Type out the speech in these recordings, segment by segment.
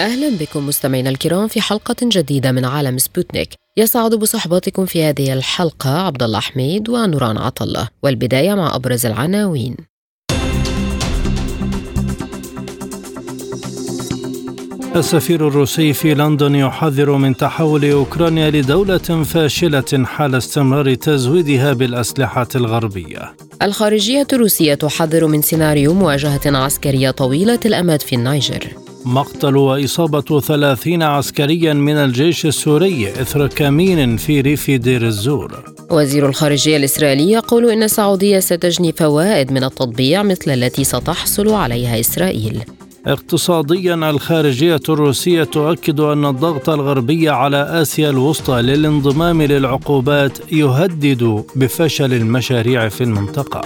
أهلا بكم مستمعينا الكرام في حلقة جديدة من عالم سبوتنيك. يسعد بصحبتكم في هذه الحلقة عبد الله حميد ونوران عطلة والبداية مع أبرز العناوين. السفير الروسي في لندن يحذر من تحول أوكرانيا لدولة فاشلة حال استمرار تزويدها بالأسلحة الغربية. الخارجية الروسية تحذر من سيناريو مواجهة عسكرية طويلة الأمد في النيجر. مقتل وإصابة ثلاثين عسكريا من الجيش السوري إثر كمين في ريف دير الزور. وزير الخارجية الإسرائيلي يقول إن السعودية ستجني فوائد من التطبيع مثل التي ستحصل عليها إسرائيل. اقتصاديا الخارجية الروسية تؤكد أن الضغط الغربي على آسيا الوسطى للانضمام للعقوبات يهدد بفشل المشاريع في المنطقة.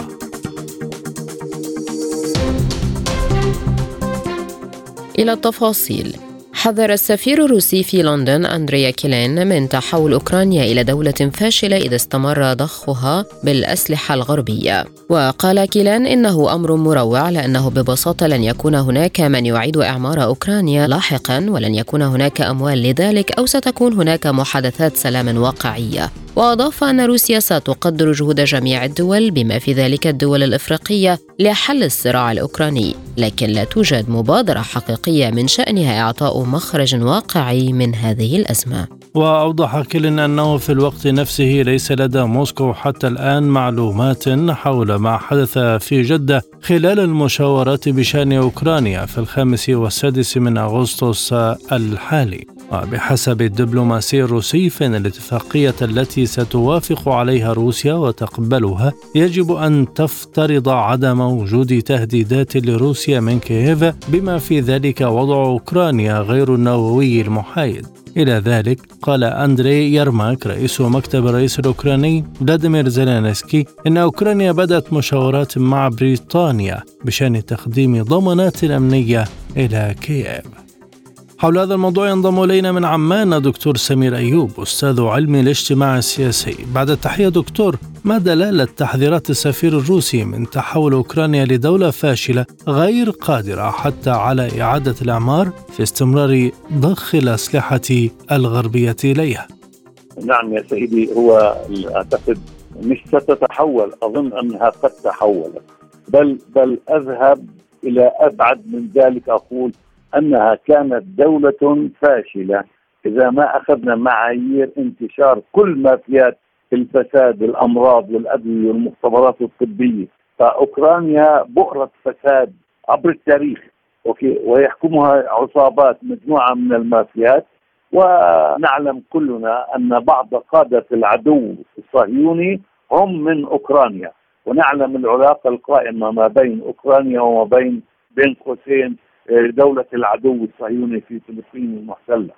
إلى التفاصيل حذر السفير الروسي في لندن أندريا كيلين من تحول أوكرانيا إلى دولة فاشلة إذا استمر ضخها بالأسلحة الغربية. وقال كيلين إنه أمر مروع لأنه ببساطة لن يكون هناك من يعيد إعمار أوكرانيا لاحقا ولن يكون هناك أموال لذلك أو ستكون هناك محادثات سلام واقعية. وأضاف أن روسيا ستقدر جهود جميع الدول بما في ذلك الدول الإفريقية لحل الصراع الأوكراني لكن لا توجد مبادرة حقيقية من شأنها إعطاء مخرج واقعي من هذه الأزمة. وأوضح كيلين أنه في الوقت نفسه ليس لدى موسكو حتى الآن معلومات حول ما حدث في جدة خلال المشاورات بشأن أوكرانيا في الخامس والسادس من أغسطس الحالي. وبحسب الدبلوماسي الروسي فإن الاتفاقية التي ستوافق عليها روسيا وتقبلها يجب أن تفترض عدم وجود تهديدات لروسيا من كييف بما في ذلك وضع أوكرانيا غير النووي المحايد. إلى ذلك قال أندري يرماك رئيس مكتب الرئيس الأوكراني فلاديمير زيلينسكي إن أوكرانيا بدأت مشاورات مع بريطانيا بشأن تقديم ضمانات أمنية إلى كييف. حول هذا الموضوع ينضم إلينا من عمان دكتور سمير أيوب أستاذ علم الاجتماع السياسي. بعد التحية دكتور ما دلالة تحذيرات السفير الروسي من تحول أوكرانيا لدولة فاشلة غير قادرة حتى على إعادة الإعمار في استمرار ضخ الأسلحة الغربية إليها. نعم يا سيدي هو أعتقد مش ستتحول أظن أنها قد تحولت بل بل أذهب إلى أبعد من ذلك أقول أنها كانت دولة فاشلة. إذا ما أخذنا معايير انتشار كل مافيات الفساد الأمراض والأدوية والمختبرات الطبية. فأوكرانيا بؤرة فساد عبر التاريخ. أوكي؟ ويحكمها عصابات مجموعة من المافيات. ونعلم كلنا أن بعض قادة العدو الصهيوني هم من أوكرانيا. ونعلم العلاقة القائمة ما بين أوكرانيا وما بين بين قوسين دولة العدو الصهيوني في فلسطين المحتلة.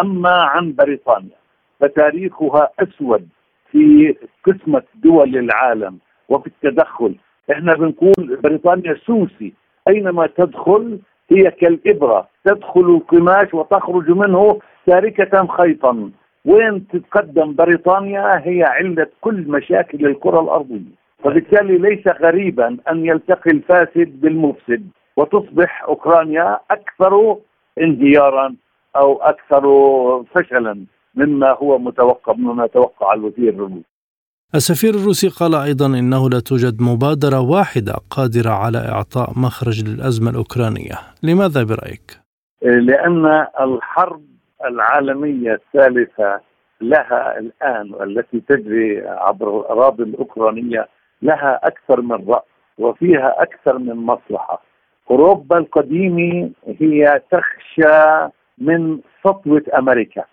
أما عن بريطانيا فتاريخها أسود في قسمة دول العالم وفي التدخل. إحنا بنقول بريطانيا سوسي. أينما تدخل هي كالإبرة. تدخل القماش وتخرج منه تاركة خيطا. وين تتقدم بريطانيا؟ هي علة كل مشاكل الكرة الأرضية. فبالتالي ليس غريبا أن يلتقي الفاسد بالمفسد. وتصبح أوكرانيا أكثر انهيارا أو أكثر فشلا مما هو متوقع مما توقع الوزير الروسي. السفير الروسي قال أيضا إنه لا توجد مبادرة واحدة قادرة على إعطاء مخرج للأزمة الأوكرانية، لماذا برأيك؟ لأن الحرب العالمية الثالثة لها الآن والتي تجري عبر الأراضي الأوكرانية لها أكثر من رأس وفيها أكثر من مصلحة أوروبا القديمة هي تخشى من سطوة أمريكا.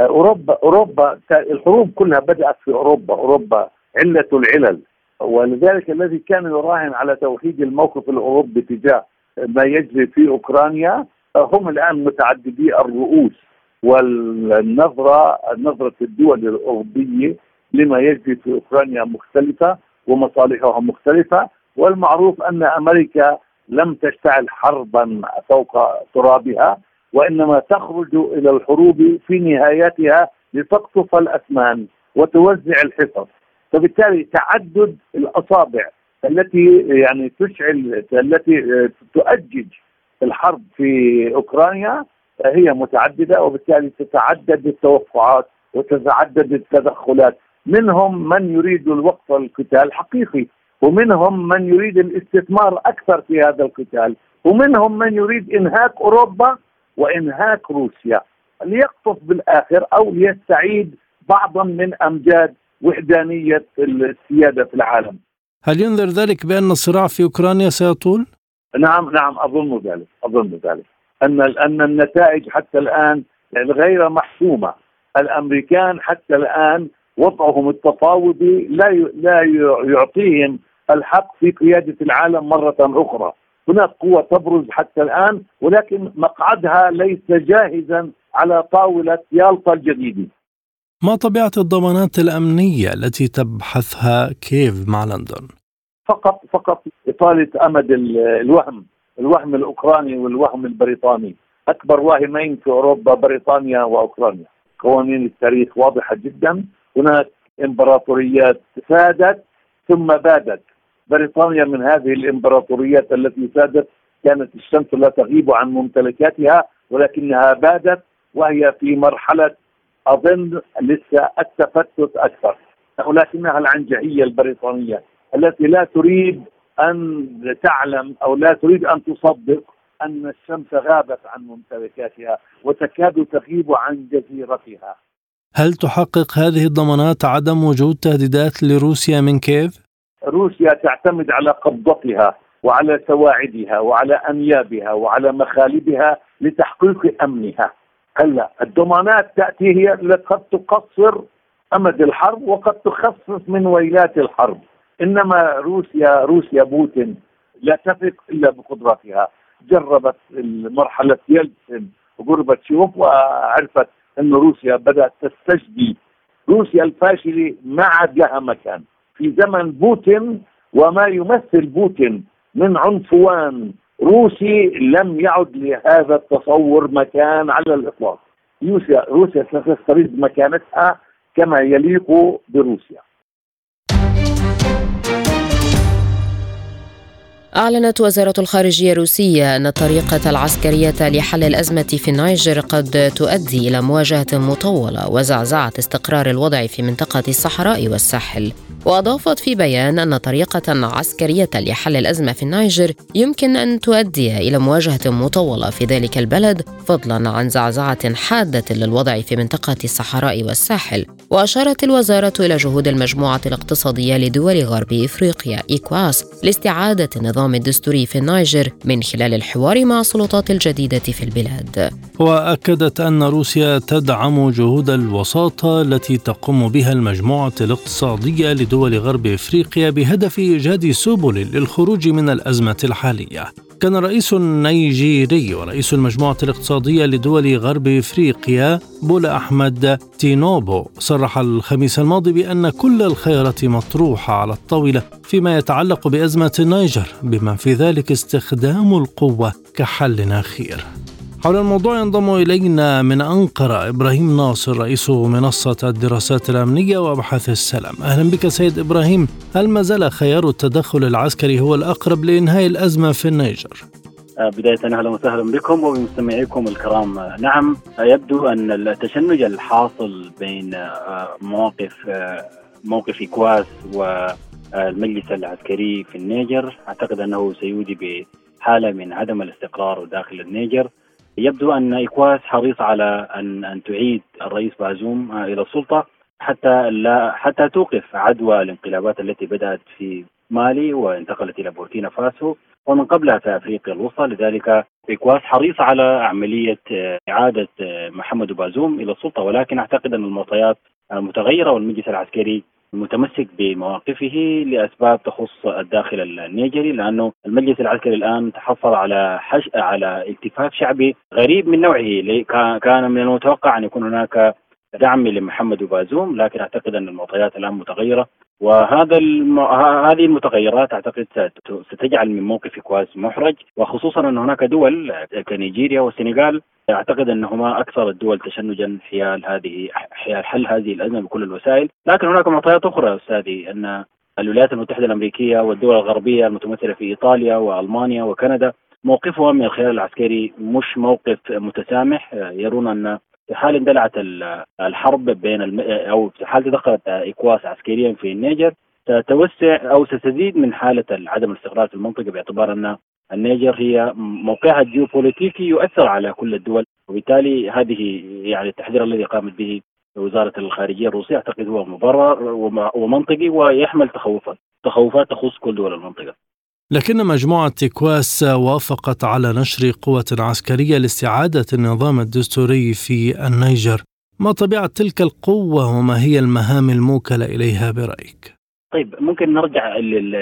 أوروبا أوروبا الحروب كلها بدأت في أوروبا أوروبا علة العلل. ولذلك الذي كان يراهن على توحيد الموقف الأوروبي تجاه ما يجري في أوكرانيا هم الآن متعددي الرؤوس والنظرة نظرة الدول الأوروبية لما يجري في أوكرانيا مختلفة ومصالحها مختلفة. والمعروف أن أمريكا لم تشتعل حربا فوق ترابها وإنما تخرج إلى الحروب في نهايتها لتقطف الأثمان وتوزع الحصص. فبالتالي تعدد الأصابع التي يعني تشعل التي تؤجج الحرب في أوكرانيا هي متعددة وبالتالي تتعدد التوقعات وتتعدد التدخلات. منهم من يريد الوقف القتال حقيقي. ومنهم من يريد الاستثمار أكثر في هذا القتال ومنهم من يريد إنهاك أوروبا وإنهاك روسيا ليقطف بالآخر أو ليستعيد بعضا من أمجاد وحدانية السيادة في العالم. هل ينذر ذلك بأن الصراع في أوكرانيا سيطول؟ نعم نعم أظن ذلك أظن ذلك أن أن النتائج حتى الآن غير محسومه الأمريكان حتى الآن وضعهم التفاوضي لا لا يعطيهم الحق في قيادة العالم مرة أخرى. هناك قوة تبرز حتى الآن ولكن مقعدها ليس جاهزا على طاولة يالطا الجديدة ما طبيعة الضمانات الأمنية التي تبحثها كيف مع لندن؟ فقط فقط إطالة أمد الوهم الوهم الأوكراني والوهم البريطاني. أكبر واهمين في أوروبا بريطانيا وأوكرانيا. قوانين التاريخ واضحة جدا. هناك إمبراطوريات سادت ثم بادت. بريطانيا من هذه الإمبراطوريات التي سادت كانت الشمس لا تغيب عن ممتلكاتها ولكنها بادت وهي في مرحلة أظن لسه التفتت أكثر ولكنها العنجهية البريطانية التي لا تريد أن تعلم أو لا تريد أن تصدق أن الشمس غابت عن ممتلكاتها وتكاد تغيب عن جزيرتها. هل تحقق هذه الضمانات عدم وجود تهديدات لروسيا من كيف؟ روسيا تعتمد على قبضتها وعلى سواعدها وعلى انيابها وعلى مخالبها لتحقيق أمنها. هلا الضمانات تأتي هي قد تقصر أمد الحرب وقد تخفف من ويلات الحرب. إنما روسيا روسيا بوتين لا تثق إلا بقدرتها. جربت مرحلة يلتسن وغورباتشوف وعرفت إن روسيا بدأت تستجدي روسيا الفاشلة ما عاد لها مكان. في زمن بوتين وما يمثل بوتين من عنفوان روسي لم يعد لهذا التصور مكان على الإطلاق. روسيا روسيا مكانتها كما يليق بروسيا. أعلنت وزارة الخارجية الروسية أن الطريقة العسكرية لحل الأزمة في النيجر قد تؤدي إلى مواجهة مطولة وزعزعة استقرار الوضع في منطقة الصحراء والساحل. وأضافت في بيان أن طريقة عسكرية لحل الأزمة في النيجر يمكن أن تؤدي إلى مواجهة مطولة في ذلك البلد فضلا عن زعزعة حادة للوضع في منطقة الصحراء والساحل. وأشارت الوزارة إلى جهود المجموعة الاقتصادية لدول غرب إفريقيا إيكواس لاستعادة النظام الدستوري في النيجر من خلال الحوار مع السلطات الجديدة في البلاد. وأكدت أن روسيا تدعم جهود الوساطة التي تقوم بها المجموعة الاقتصادية لدول غرب إفريقيا بهدف إيجاد سبل للخروج من الأزمة الحالية. كان الرئيس النيجيري ورئيس المجموعة الاقتصادية لدول غرب إفريقيا بولا أحمد تينوبو. صرح الخميس الماضي بأن كل الخيارات مطروحة على الطاولة فيما يتعلق بأزمة النيجر بما في ذلك استخدام القوة كحل أخير حول الموضوع ينضم إلينا من أنقرة إبراهيم ناصر رئيس منصة الدراسات الأمنية وأبحاث السلام. أهلا بك سيد إبراهيم. هل ما زال خيار التدخل العسكري هو الأقرب لإنهاء الأزمة في النيجر؟ آه، بداية أهلا وسهلا بكم وبمستمعيكم الكرام. آه، نعم آه، يبدو أن التشنج الحاصل بين مواقف موقف إكواس والمجلس العسكري في النيجر. أعتقد أنه سيودي بحالة من عدم الاستقرار داخل النيجر. يبدو أن ايكواس حريص على أن أن تعيد الرئيس بازوم إلى السلطة حتى لا حتى توقف عدوى الانقلابات التي بدأت في مالي وانتقلت إلى بوركينا فاسو ومن قبلها في أفريقيا الوسطى. لذلك ايكواس حريص على عملية إعادة آه، محمد بازوم إلى السلطة. ولكن أعتقد أن المعطيات متغيره والمجلس العسكري متمسك بمواقفه لأسباب تخص الداخل النيجري لأنه المجلس العسكري الآن تحصل على حش... على التفاف شعبي غريب من نوعه. كان من المتوقع أن يكون هناك دعم لمحمد بازوم لكن أعتقد أن المعطيات الآن متغيرة. وهذا الم... هذه المتغيرات أعتقد ستجعل من موقف اكواس محرج. وخصوصا أن هناك دول كنيجيريا والسنغال أعتقد أنهما أكثر الدول تشنجا حيال هذه حيال حل هذه الأزمة بكل الوسائل، لكن هناك معطيات أخرى أستاذي أن الولايات المتحدة الأمريكية والدول الغربية المتمثلة في إيطاليا وألمانيا وكندا موقفها من الخيار العسكري مش موقف متسامح. يرون أن في حال اندلعت الحرب بين. أو في حال تدخلت إكواس عسكريا في النيجر ستوسع أو ستزيد من حالة عدم الاستقرار في المنطقة باعتبار أن النيجر هي موقعها الجيوبوليتيكي يؤثر على كل الدول وبالتالي هذه يعني التحذير الذي قامت به وزارة الخارجية الروسية أعتقد هو مبرر ومنطقي ويحمل تخوفات تخوفات تخص كل دول المنطقة. لكن مجموعة إكواس وافقت على نشر قوة عسكرية لاستعادة النظام الدستوري في النيجر ما طبيعة تلك القوة وما هي المهام الموكلة إليها برأيك؟ طيب ممكن نرجع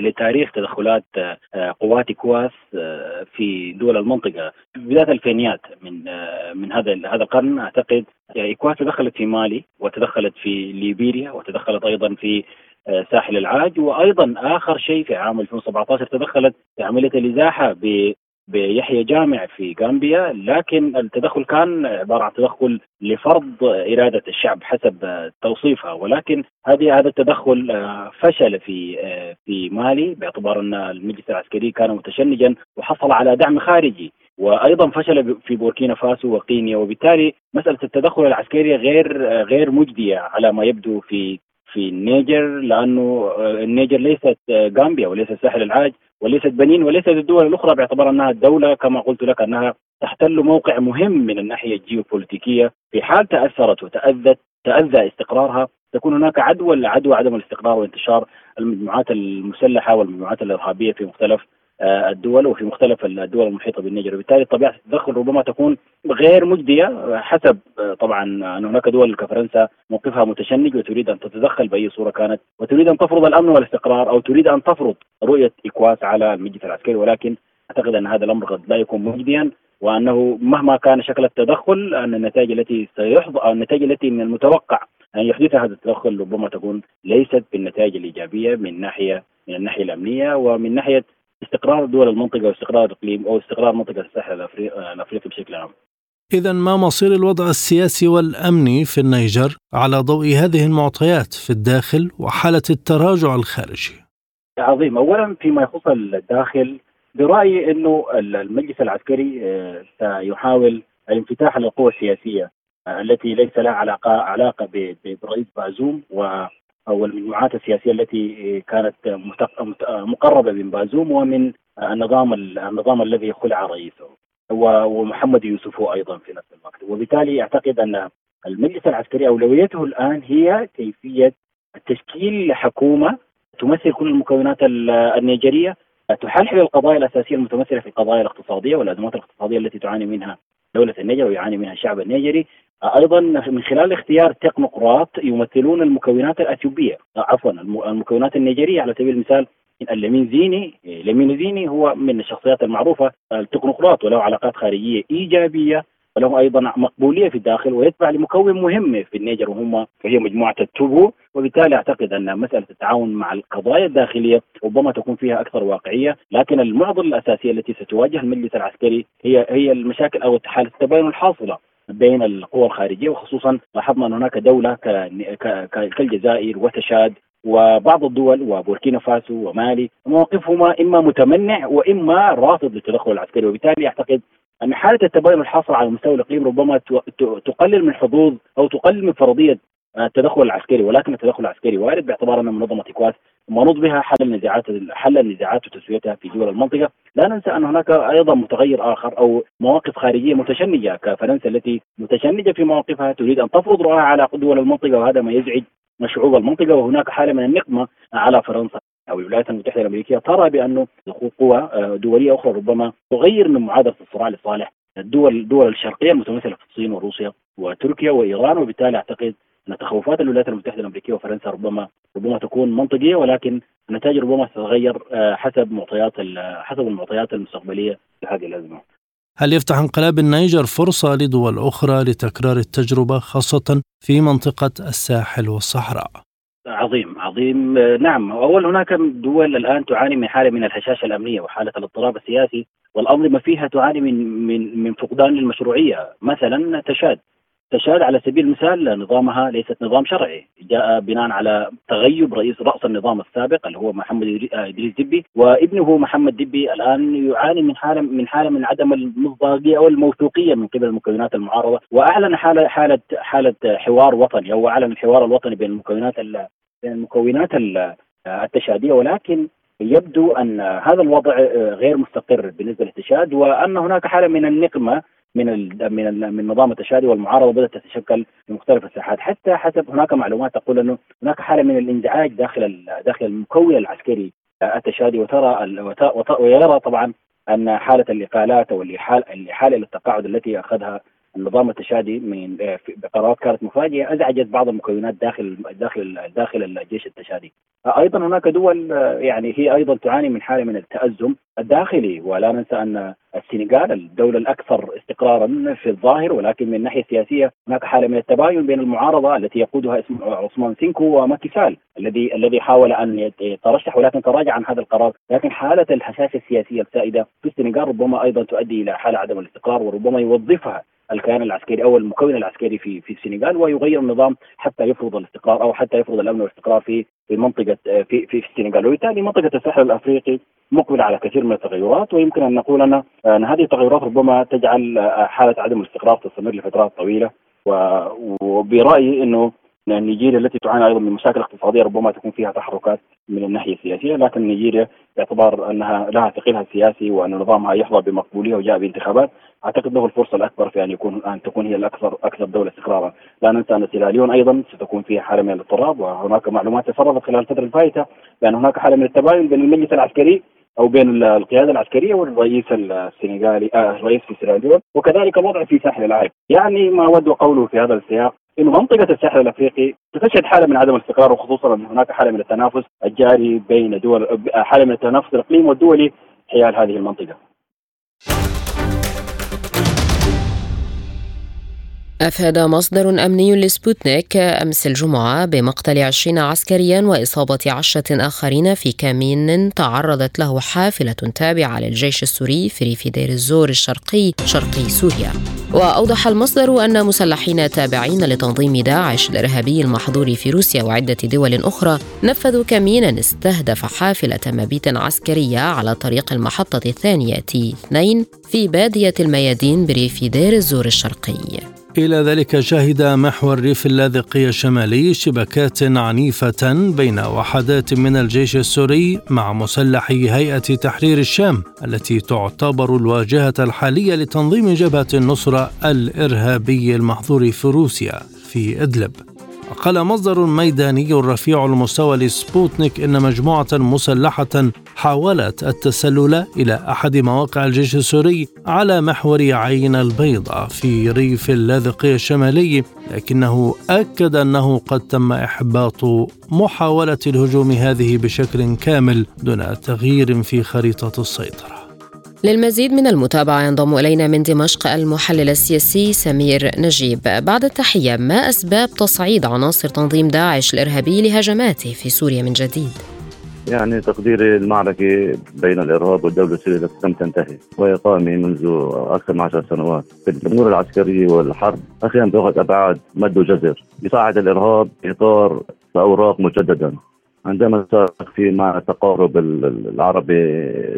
لتاريخ تدخلات آه، قوات إكواس آه، في دول المنطقة بداية الألفينيات من آه، من هذا هذا القرن أعتقد إكواس تدخلت في مالي وتدخلت في ليبيريا وتدخلت أيضا في ساحل العاج. وأيضا آخر شيء في عام 2017 تدخلت في عمليه الازاحه بيحيى جامع في غامبيا. لكن التدخل كان عبارة عن تدخل لفرض إرادة الشعب حسب توصيفها. ولكن هذه هذا التدخل آه، فشل في آه، في مالي باعتبار أن المجلس العسكري كان متشنجا وحصل على دعم خارجي. وأيضا فشل في بوركينا فاسو وقينيا. وبالتالي مسألة التدخل العسكري غير غير مجدية على ما يبدو في في النيجر لأنه آه، النيجر ليست آه، غامبيا وليست الساحل العاج وليست بنين وليست الدول الأخرى باعتبار أنها الدولة كما قلت لك أنها تحتل موقع مهم من الناحية الجيوبوليتيكية في حال تأثرت وتأذت تأذى استقرارها. تكون هناك عدوى عدوى عدم الاستقرار وانتشار المجموعات المسلحة والمجموعات الإرهابية في مختلف آه، الدول وفي مختلف الدول المحيطة بالنيجر. وبالتالي طبيعه التدخل ربما تكون غير مجدية حسب آه، طبعا أن هناك دول كفرنسا موقفها متشنج وتريد أن تتدخل بأي صورة كانت وتريد أن تفرض الأمن والاستقرار أو تريد أن تفرض رؤية إكواس على المجلس العسكري. ولكن أعتقد أن هذا الأمر قد لا يكون مجديا وأنه مهما كان شكل التدخل أن النتائج التي سيحظى النتائج التي من المتوقع أن يحدثها هذا التدخل ربما تكون ليست بالنتائج الإيجابية من ناحية من الناحية الأمنية ومن ناحية استقرار دول المنطقة واستقرار الإقليم أو استقرار منطقة الساحل الأفريقي بشكل عام. إذا ما مصير الوضع السياسي والأمني في النيجر على ضوء هذه المعطيات في الداخل وحالة التراجع الخارجي؟ عظيم، أولا فيما يخص الداخل برأيي أنه المجلس العسكري آه، سيحاول الانفتاح على القوى السياسية آه، التي ليس لها علاقة علاقة برئيس بازوم و أو المجموعات السياسية التي كانت مقربة من بازوم ومن النظام النظام الذي خلع رئيسه ومحمد يوسف أيضا في نفس الوقت. وبالتالي أعتقد أن المجلس العسكري أولويته الآن هي كيفية تشكيل حكومة تمثل كل المكونات النيجريه تحلحل القضايا الأساسية المتمثلة في القضايا الاقتصادية والأزمات الاقتصادية التي تعاني منها دولة النيجر ويعاني منها الشعب النيجري أيضا من خلال اختيار تكنوقراط يمثلون المكونات الأثيوبية عفوا المكونات النيجريه على سبيل المثال اللمين زيني زيني هو من الشخصيات المعروفة التكنوقراط وله علاقات خارجية إيجابية وله أيضا مقبولية في الداخل ويتبع لمكون مهم في النيجر وهم وهي مجموعة التوبو وبالتالي أعتقد أن مسألة التعاون مع القضايا الداخلية ربما تكون فيها أكثر واقعية، لكن المعضلة الأساسية التي ستواجه المجلس العسكري هي هي المشاكل أو حاله التباين الحاصلة بين القوى الخارجية وخصوصا لاحظنا أن هناك دولة كالجزائر وتشاد وبعض الدول وبوركينا فاسو ومالي مواقفهما إما متمنع وإما رافض للتدخل العسكري. وبالتالي أعتقد أن حالة التباين الحاصل على مستوى الإقليم ربما تقلل من حظوظ أو تقلل من فرضية التدخل العسكري ولكن التدخل العسكري وارد باعتبار أن منظمة إكواس منوط بها حل النزاعات حل النزاعات وتسويتها في دول المنطقة، لا ننسى أن هناك أيضا متغير آخر أو مواقف خارجية متشنجة كفرنسا التي متشنجة في مواقفها تريد أن تفرض رؤاها على دول المنطقة وهذا ما يزعج شعوب المنطقة. وهناك حالة من النقمة على فرنسا أو الولايات المتحدة الأمريكية ترى بانه قوى آه، دولية أخرى ربما تغير من معادلة الصراع لصالح الدول الدول الشرقية المتمثلة في الصين وروسيا وتركيا وإيران وبالتالي أعتقد أن تخوفات الولايات المتحدة الأمريكية وفرنسا ربما ربما تكون منطقية ولكن النتائج ربما تتغير آه، حسب معطيات حسب المعطيات المستقبلية لهذه الأزمة. هل يفتح انقلاب النيجر فرصة لدول أخرى لتكرار التجربة خاصة في منطقة الساحل والصحراء؟ عظيم عظيم نعم أول هناك دول الآن تعاني من حالة من الهشاشة الأمنية وحالة الاضطراب السياسي والأنظمة فيها تعاني من من من فقدان للمشروعية مثلا تشاد تشاد على سبيل المثال نظامها ليست نظام شرعي. جاء بناء على تغيب رئيس رأس النظام السابق اللي هو محمد إدريس دبي وابنه محمد دبي الآن يعاني من حالة من حالة من عدم المصداقية أو الموثوقية من قبل المكونات المعارضة. وأعلن حالة حالة حالة حوار وطني أو أعلن الحوار الوطني بين المكونات بين المكونات التشادية. ولكن يبدو أن هذا الوضع غير مستقر بالنسبة للتشاد وأن هناك حالة من النقمة من من من نظام التشادي والمعارضة بدات تتشكل في مختلف الساحات. حتى حسب هناك معلومات تقول إنه هناك حالة من الإنزعاج داخل داخل المكون العسكري التشادي. وترى ويرى طبعا أن حالة الإقالات أو الإحالة إلى التقاعد التي أخذها النظام التشادي من بقرارات كانت مفاجئة أزعجت بعض المكونات داخل داخل داخل الجيش التشادي. أيضا هناك دول يعني هي أيضا تعاني من حالة من التأزم الداخلي ولا ننسى أن السنغال الدولة الأكثر استقرارا في الظاهر ولكن من الناحية السياسية هناك حالة من التباين بين المعارضة التي يقودها اسم عثمان سينكو وماكي سال الذي الذي حاول أن يترشح ولكن تراجع عن هذا القرار، لكن حالة الحساسه السياسية السائدة في السنغال ربما أيضا تؤدي إلى حالة عدم الاستقرار وربما يوظفها الكيان العسكري أو المكون العسكري في في السنغال ويغير النظام حتى يفرض الاستقرار أو حتى يفرض الأمن والاستقرار في في منطقة في في السنغال. وبالتالي منطقة الساحل الأفريقي مقبلة على كثير من التغيرات ويمكن أن نقول ان أن هذه التغيرات ربما تجعل حالة عدم الاستقرار تستمر لفترات طويلة. وبرأيي إنه نيجيريا التي تعاني أيضا من مشاكل اقتصادية ربما تكون فيها تحركات من الناحية السياسية لكن نيجيريا باعتبار أنها لها ثقلها السياسي وأن نظامها يحظى بمقبولية وجاء بانتخابات. أعتقد له الفرصة الأكبر في أن يكون أن تكون هي الاكثر أكثر دولة استقرارا، لا ننسى أن سيراليون أيضا ستكون فيها حالة من الاضطراب وهناك معلومات تسربت خلال الفترة الفائته بأن هناك حالة من التباين بين المجلس العسكري أو بين القيادة العسكرية والرئيس السنغالي آه الرئيس في سيراليون وكذلك الوضع في ساحل العاج، يعني ما اود قوله في هذا السياق انه منطقة الساحل الأفريقي تشهد حالة من عدم الاستقرار وخصوصا أن هناك حالة من التنافس الجاري بين دول حالة من التنافس الإقليمي والدولي حيال هذه المنطقة. أفاد مصدر أمني لسبوتنيك أمس الجمعة بمقتل عشرين عسكريا وإصابة عشرة آخرين في كمين تعرضت له حافلة تابعة للجيش السوري في ريف دير الزور الشرقي شرقي سوريا. وأوضح المصدر أن مسلحين تابعين لتنظيم داعش الإرهابي المحظور في روسيا وعدة دول أخرى نفذوا كمينا استهدف حافلة مبيت عسكرية على طريق المحطة الثانية تي 2 في بادية الميادين بريف دير الزور الشرقي. إلى ذلك شهد محور ريف اللاذقية الشمالي شبكات عنيفة بين وحدات من الجيش السوري مع مسلحي هيئة تحرير الشام التي تعتبر الواجهة الحالية لتنظيم جبهة النصرة الإرهابي المحظور في روسيا في إدلب. قال مصدر ميداني رفيع المستوى لسبوتنيك إن مجموعة مسلحة حاولت التسلل إلى أحد مواقع الجيش السوري على محور عين البيضاء في ريف اللاذقية الشمالي لكنه أكد أنه قد تم إحباط محاولة الهجوم هذه بشكل كامل دون تغيير في خريطة السيطرة. للمزيد من المتابعة ينضم إلينا من دمشق المحلل السياسي سمير نجيب. بعد التحية ما أسباب تصعيد عناصر تنظيم داعش الإرهابي لهجماته في سوريا من جديد؟ يعني تقديري المعركة بين الإرهاب والدولة السورية لم تنتهي وهي قائمة منذ أكثر من عشر سنوات الأمور العسكرية والحرب. أخيرا تأخذ أبعاد مد وجزر يصعد الإرهاب إطار الأوراق مجددا. عندما صار في مع التقارب العربي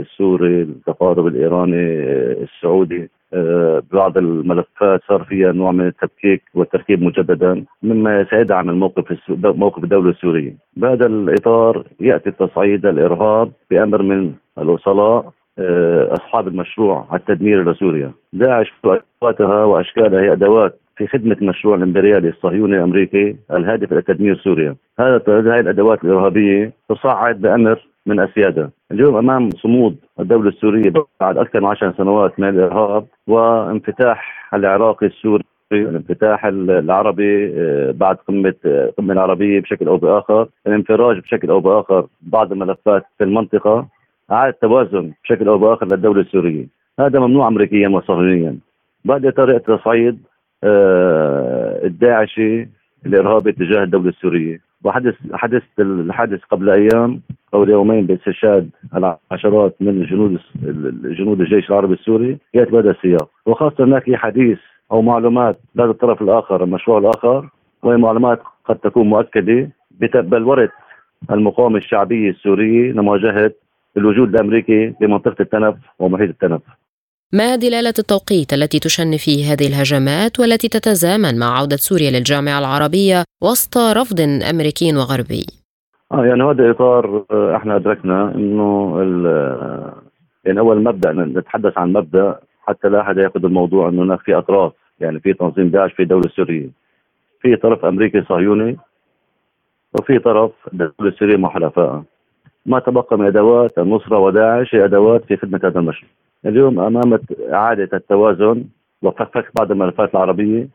السوري التقارب الإيراني السعودي آه، بعض الملفات صار فيها نوع من التفكيك والتركيب مجددا مما سيدعم الموقف موقف الدولة السورية. بهذا الإطار يأتي تصعيد الإرهاب بأمر من الوصلاء أصحاب المشروع التدمير لسوريا. داعش أدواتها وأشكالها هي أدوات في خدمة المشروع الإمبريالي الصهيوني الأمريكي الهادف إلى تدمير سوريا. هذا هذه الأدوات الإرهابية تصعد بأمر من أسيادها اليوم أمام صمود الدولة السورية بعد أكثر من عشر سنوات من الإرهاب وانفتاح العراقي السوري الانفتاح العربي آه، بعد قمة القمة آه، العربية بشكل أو بآخر الانفراج بشكل أو بآخر بعض الملفات في المنطقة. أعاد توازن بشكل أو بآخر للدولة السورية. هذا ممنوع أمريكيا وصهيونيا. بعد طريقة تصعيد آه، الداعشي الإرهابي تجاه الدولة السورية. وحدث حدث الحادث قبل أيام أو يومين باستشهاد العشرات من جنود جنود الجيش العربي السوري ياتي بهذا السياق. وخاصة هناك حديث أو معلومات لدى الطرف الآخر المشروع الآخر وهي معلومات قد تكون مؤكدة. بتبلوره المقاومة الشعبية السورية لمواجهه الوجود الأمريكي بمنطقه التنف ومحيط التنف. ما دلالة التوقيت التي تشن فيه هذه الهجمات والتي تتزامن مع عودة سوريا للجامعة العربية وسط رفض أمريكي وغربي؟ آه يعني هذا إطار آه، إحنا أدركنا إنه آه، يعني أول مبدأ نتحدث عن مبدأ حتى لا أحد يأخذ الموضوع انه هناك في أطراف يعني في تنظيم داعش في دولة سورية في طرف أمريكي صهيوني وفي طرف الدولة السورية مع حلفائها ما تبقى من أدوات النصرة وداعش هي أدوات في خدمة هذا المشروع. اليوم أمام إعادة التوازن وفك بعض الملفات العربية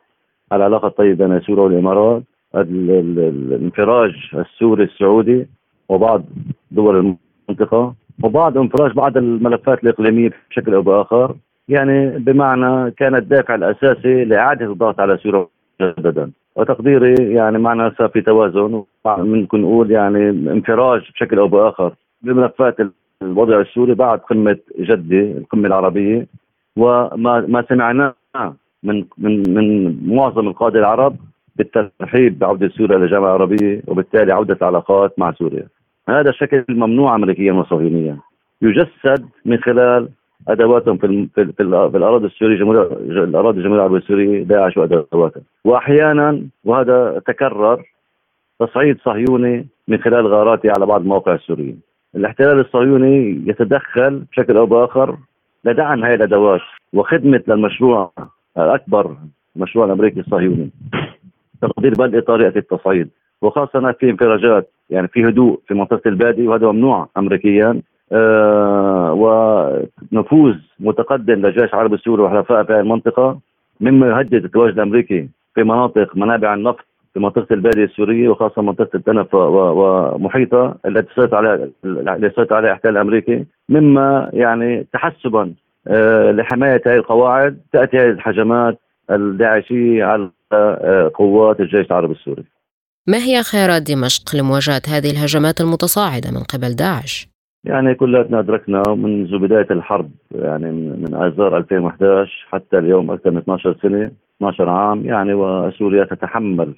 العلاقه الطيبه بين سوريا والإمارات الانفراج السوري السعودي وبعض دول المنطقة وبعض انفراج بعض الملفات الإقليمية بشكل أو بآخر. يعني بمعنى كان الدافع الأساسي لإعادة الضغط على سوريا مجددا. وتقديري يعني معنا صار في توازن ممكن نقول يعني انفراج بشكل أو بآخر بملفات الوضع السوري بعد قمة جدة القمة العربية وما ما سمعناه من من من معظم القادة العرب بالترحيب بعودة سوريا للجامعه العربيه وبالتالي عودة العلاقات مع سوريا. هذا الشكل ممنوع امريكيا وصهيونيا. يجسد من خلال أدواتهم في في, في, في الأراضي السورية جمهوريه الأراضي الجمهورية العربية السورية داعش وادواتها واحيانا وهذا تكرر تصعيد صهيوني من خلال غاراته على بعض المواقع السورية. الاحتلال الصهيوني يتدخل بشكل أو بآخر لدعم هذه الأدوات وخدمة للمشروع الأكبر المشروع الأمريكي الصهيوني تقدير اطار ياتي التصعيد وخاصة في انفراجات يعني في هدوء في منطقة البادي وهذا ممنوع امريكيا. آه ونفوذ متقدم للجيش العربي السوري وحلفائه في المنطقة مما يهدد التواجد الأمريكي في مناطق منابع النفط في منطقة البادية السورية وخاصة منطقة التنف ومحيطها التي سيطر عليها التي سيطر عليها الإحتلال الأمريكي مما يعني تحسبا آه لحماية هذه القواعد تأتي هذه الهجمات الداعشية على آه قوات الجيش العربي السوري. ما هي خيارات دمشق لمواجهة هذه الهجمات المتصاعدة من قبل داعش؟ يعني كلنا أدركنا منذ بداية الحرب يعني من آذار 2011 حتى اليوم أكثر من 12 سنة 12 عام يعني وسوريا تتحمل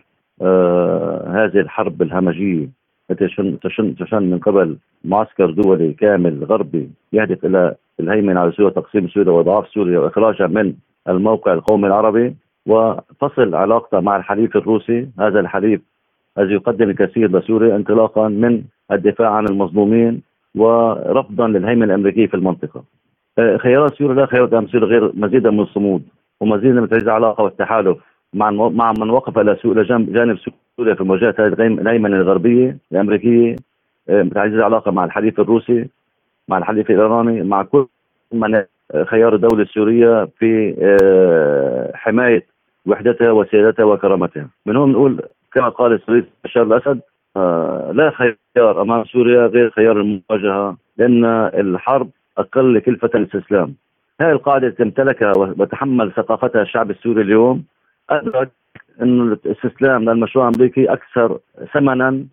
هذه الحرب الهمجية التي تشن, تشن, تشن من قبل معسكر دولي كامل غربي يهدف إلى الهيمنة على سوريا تقسيم سوريا وإضعاف سوريا وإخراجها من الموقع القومي العربي وفصل علاقته مع الحليف الروسي هذا الحليف الذي يقدم الكثير لسوريا انطلاقا من الدفاع عن المظلومين ورفضا للهيمنة الأمريكية في المنطقة. آه، خيارات سوريا لا خيارات سوريا غير مزيدا من الصمود ومزيدا من تعزيز العلاقة والتحالف مع مع من وقف إلى جانب سوريا في مواجهه هذه الهيمنه الغربية الأمريكية آه، تعزيز العلاقة مع الحليف الروسي مع الحليف الإيراني مع كل من خيار الدولة السورية في آه، حماية وحدتها وسيادتها وكرامتها. من هون نقول كما قال الرئيس بشار الأسد آه لا خيار أمام سوريا غير خيار المواجهة لأن الحرب أقل كلفة الاستسلام. هذه القاعدة تمتلكها وتحمل ثقافتها الشعب السوري اليوم ادرك إنه الاستسلام للمشروع الأمريكي أكثر ثمنا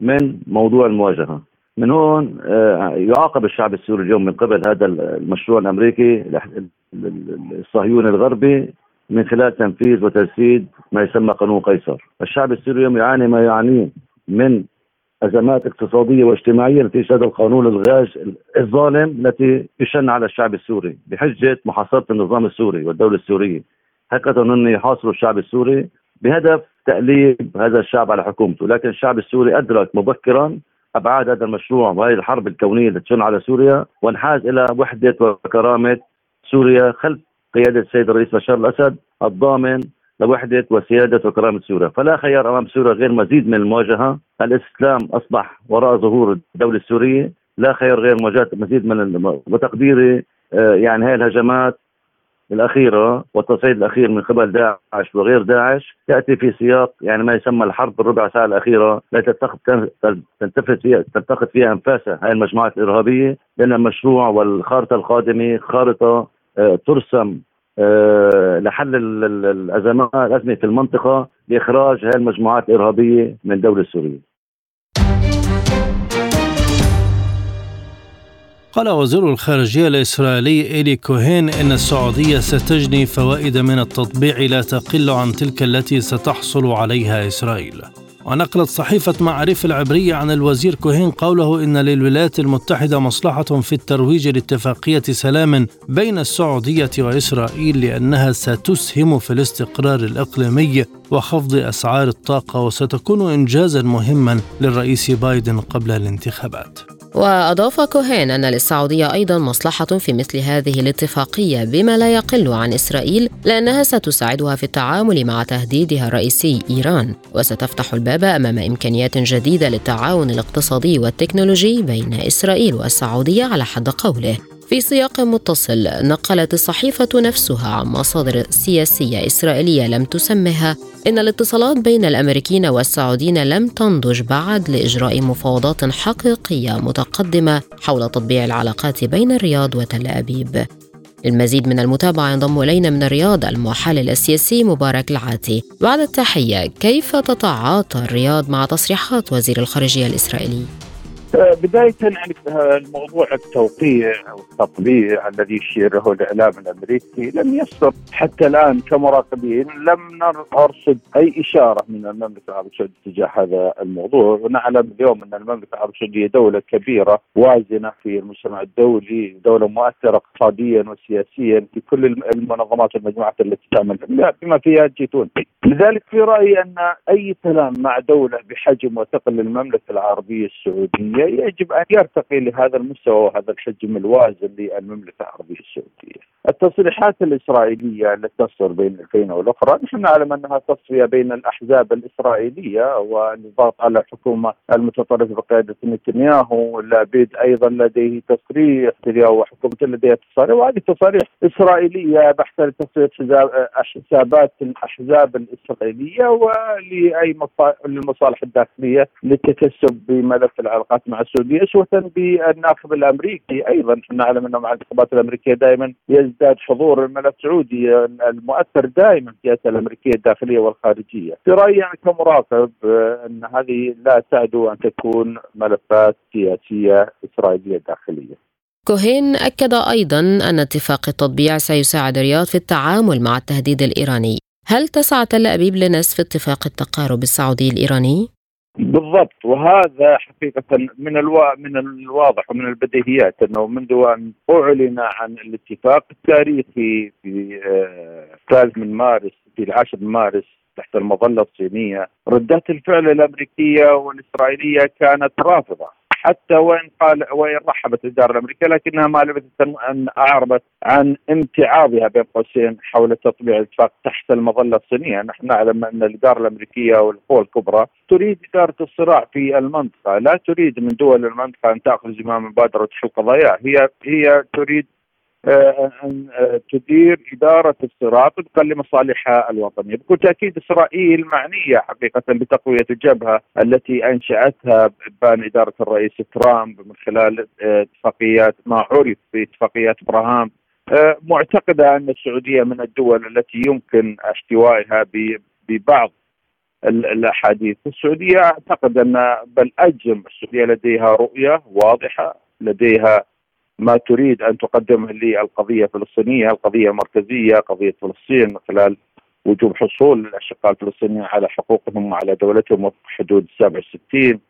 من موضوع المواجهة. من هون آه يعاقب الشعب السوري اليوم من قبل هذا المشروع الأمريكي الصهيوني الغربي من خلال تنفيذ وتجسيد ما يسمى قانون قيصر الشعب السوري اليوم يعاني ما يعانيه من أزمات اقتصادية واجتماعية التي هذا القانون الغاز الظالم التي يشن على الشعب السوري بحجة محاصرة النظام السوري والدولة السورية هكذا انه يحاصروا الشعب السوري بهدف تأليب هذا الشعب على حكومته. لكن الشعب السوري أدرك مبكرا أبعاد هذا المشروع وهذه الحرب الكونية التي تشن على سوريا وانحاز إلى وحدة وكرامة سوريا خلف قيادة السيد الرئيس بشار الأسد الضامن لوحدة وسيادة وكرامة سوريا. فلا خيار أمام سوريا غير مزيد من المواجهة. الاستسلام أصبح وراء ظهور الدولة السورية. لا خيار غير مواجهة مزيد من وتقديري آه، يعني هذه الهجمات الأخيرة والتصعيد الأخير من قبل داعش وغير داعش يأتي في سياق يعني ما يسمى الحرب الربع ساعة الأخيرة التي تنتفت فيها تلتقط فيها أنفاسها هذه المجموعات الإرهابية لأن المشروع والخارطة القادمة خارطة آه، ترسم آه، لحل الأزمات الازمه في المنطقة لإخراج هذه المجموعات الإرهابية من الدولة السورية. وقال وزير الخارجية الإسرائيلي إيلي كوهين إن السعودية ستجني فوائد من التطبيع لا تقل عن تلك التي ستحصل عليها إسرائيل. ونقلت صحيفة معارف العبرية عن الوزير كوهين قوله إن للولايات المتحدة مصلحة في الترويج لاتفاقية سلام بين السعودية وإسرائيل لأنها ستسهم في الاستقرار الإقليمي وخفض أسعار الطاقة وستكون إنجازا مهما للرئيس بايدن قبل الانتخابات. وأضاف كوهين أن للسعودية أيضا مصلحة في مثل هذه الاتفاقية بما لا يقل عن إسرائيل لأنها ستساعدها في التعامل مع تهديدها الرئيسي إيران. وستفتح الباب أمام إمكانيات جديدة للتعاون الاقتصادي والتكنولوجي بين إسرائيل والسعودية على حد قوله. في سياق متصل نقلت الصحيفة نفسها عن مصادر سياسية إسرائيلية لم تسمها. إن الاتصالات بين الأمريكيين والسعوديين لم تنضج بعد لإجراء مفاوضات حقيقية متقدمة حول تطبيع العلاقات بين الرياض وتل أبيب. للمزيد من المتابعة ينضم إلينا من الرياض المحلل السياسي مبارك العاتي. بعد التحية كيف تتعاطى الرياض مع تصريحات وزير الخارجية الإسرائيلي؟ بداية يعني الموضوع التوقيع أو التطبيع الذي يشيره الإعلام الأمريكي لم يصدر حتى الآن كمراقبين لم نرصد أي إشارة من المملكة العربية السعودية تجاه هذا الموضوع. ونعلم اليوم أن المملكة العربية السعودية دولة كبيرة وازنة في المجتمع الدولي دولة مؤثرة اقتصاديا وسياسيا في كل المنظمات والمجموعات التي تعمل بما فيها الجيتون لذلك في رأيي أن أي كلام مع دولة بحجم وثقل المملكة العربية السعودية يجب أن يرتقي لهذا المستوى وهذا الحجم الوازن للمملكة العربية السعودية. التصريحات الإسرائيلية التي تصدر بين الفين والأخرى نحن نعلم أنها تصفية بين الأحزاب الإسرائيلية والضغط على الحكومة المتطرفة بقيادة نتنياهو لابد أيضا لديه تصريح نتنياهو وحكومته لديها تصاريح وهذه تصاريح إسرائيلية بحث لتصفية حسابات الأحزاب الإسرائيلية ولأي للمصالح الداخلية للتكسب بملف العلاقات مع السعودية اسوه بالناخب الأمريكي أيضا نعلم أنه مع الانتخابات الأمريكية دائما يزداد حضور الملف السعودي المؤثر دائما في السياسة الأمريكية الداخلية والخارجية. في رأيي يعني كمراقب أن هذه لا تعدو أن تكون ملفات سياسية إسرائيلية داخلية. كوهين أكد أيضا أن اتفاق التطبيع سيساعد الرياض في التعامل مع التهديد الإيراني هل تسعى تل أبيب لنسف اتفاق التقارب السعودي الإيراني؟ بالضبط. وهذا حقيقة من الوا... من الواضح ومن البديهيات أنه منذ أن أعلن عن الاتفاق التاريخي في الثالث آه من مارس في العاشر من مارس تحت المظلة الصينية ردات الفعل الأمريكية والإسرائيلية كانت رافضة. حتى وان قال وان رحبت الاداره الأمريكية لكنها ما لبثت ان أعربت عن امتعاضها بين قوسين حول تطبيع الاتفاق تحت المظلة الصينية، نحن نعلم أن الإدارة الأمريكية والقوى الكبرى تريد إدارة الصراع في المنطقة، لا تريد من دول المنطقة أن تأخذ زمام مبادرة حل قضاياها، هي هي تريد أن آه، تدير إدارة الصراع طبقا لمصالحها الوطنيه، بكل تأكيد إسرائيل معنية حقيقة بتقوية الجبهة التي أنشأتها بان إدارة الرئيس ترامب من خلال آه، اتفاقيات ما عرف باتفاقيات إبراهام. معتقدة أن السعودية من الدول التي يمكن احتوائها ببعض الأحاديث، السعودية أعتقد أن بل اجزم السعودية لديها رؤية واضحة، لديها ما تريد أن تقدمه للقضيه الفلسطينية، القضية مركزيه، قضية فلسطين من خلال وجوب حصول الأشقاء الفلسطينيين على حقوقهم وعلى دولتهم وفق حدود 67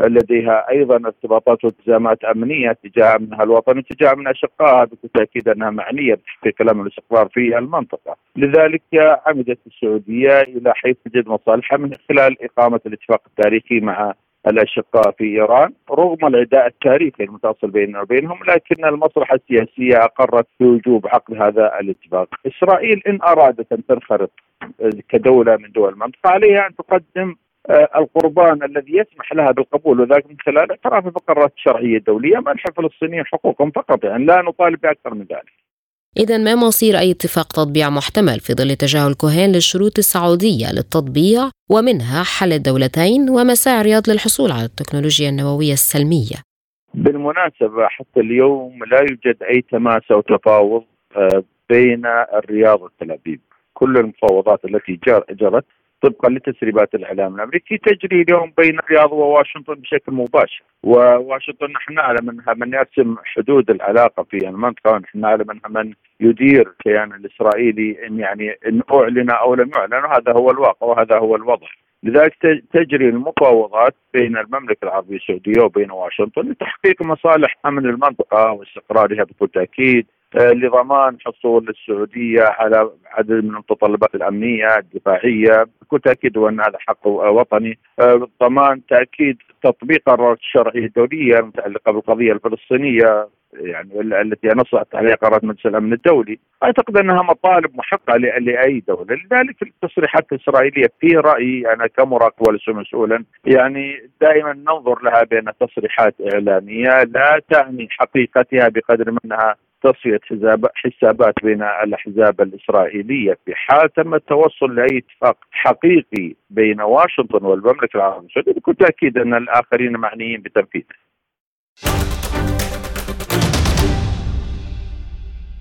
لديها أيضا ارتباطات والتزامات أمنية تجاه أمنها الوطني وتجاه أمن اشقائها بالتاكيد أنها معنية بتحقيق الامن والاستقرار في المنطقة، لذلك عمدت السعودية إلى حيث تجد مصالحها من خلال إقامة الاتفاق التاريخي مع الأشقاء في إيران رغم العداء التاريخي المتصل بيننا وبينهم لكن المصلحة السياسية أقرت بوجوب عقد هذا الاتفاق. إسرائيل إن أرادت أن تنخرط كدولة من دول المنطقة عليها أن تقدم آه، القربان الذي يسمح لها بالقبول وذلك من خلال اعترافها بالقرارات الشرعيه الدوليه منح الفلسطينيين حقوقهم فقط يعني لا نطالب بأكثر من ذلك. إذا ما مصير أي اتفاق تطبيع محتمل في ظل تجاهل كوهين للشروط السعودية للتطبيع ومنها حل الدولتين ومساعي الرياض للحصول على التكنولوجيا النووية السلمية. بالمناسبة حتى اليوم لا يوجد أي تماس أو تفاوض آه، بين الرياض وتل أبيب. كل المفاوضات التي جرت طبقا لتسريبات الإعلام الأمريكي تجري اليوم بين الرياض وواشنطن بشكل مباشر. وواشنطن نحن نعلم أنها من يرسم حدود العلاقة في المنطقة ونحن نعلم أنها من يدير الكيان الإسرائيلي إن يعني إن أعلن أو لم يعلن هذا هو الواقع وهذا هو الوضع. لذلك تجري المفاوضات بين المملكة العربية السعودية وبين واشنطن لتحقيق مصالح أمن المنطقة واستقرارها بكل تأكيد. لضمان حصول السعودية على عدد من المتطلبات الأمنية الدفاعية. بكل تأكيد وان هذا حق وطني. آه، ضمان تأكيد تطبيق قرارات الشرعية الدولية المتعلقة بالقضية الفلسطينية يعني التي نصت عليها قرارات مجلس الأمن الدولي، أعتقد أنها مطالب محقة لأي دولة، لذلك التصريحات الإسرائيلية في رأيي أنا كمراقب وليس مسؤولا يعني دائما ننظر لها بين تصريحات إعلامية لا تعني حقيقتها بقدر منها تصفية حسابات بين الاحزاب الإسرائيلية في حال تم التوصل لأي اتفاق حقيقي بين واشنطن والمملكة العربية السعوديه بكل تأكيد أن الآخرين معنيين بتنفيذه.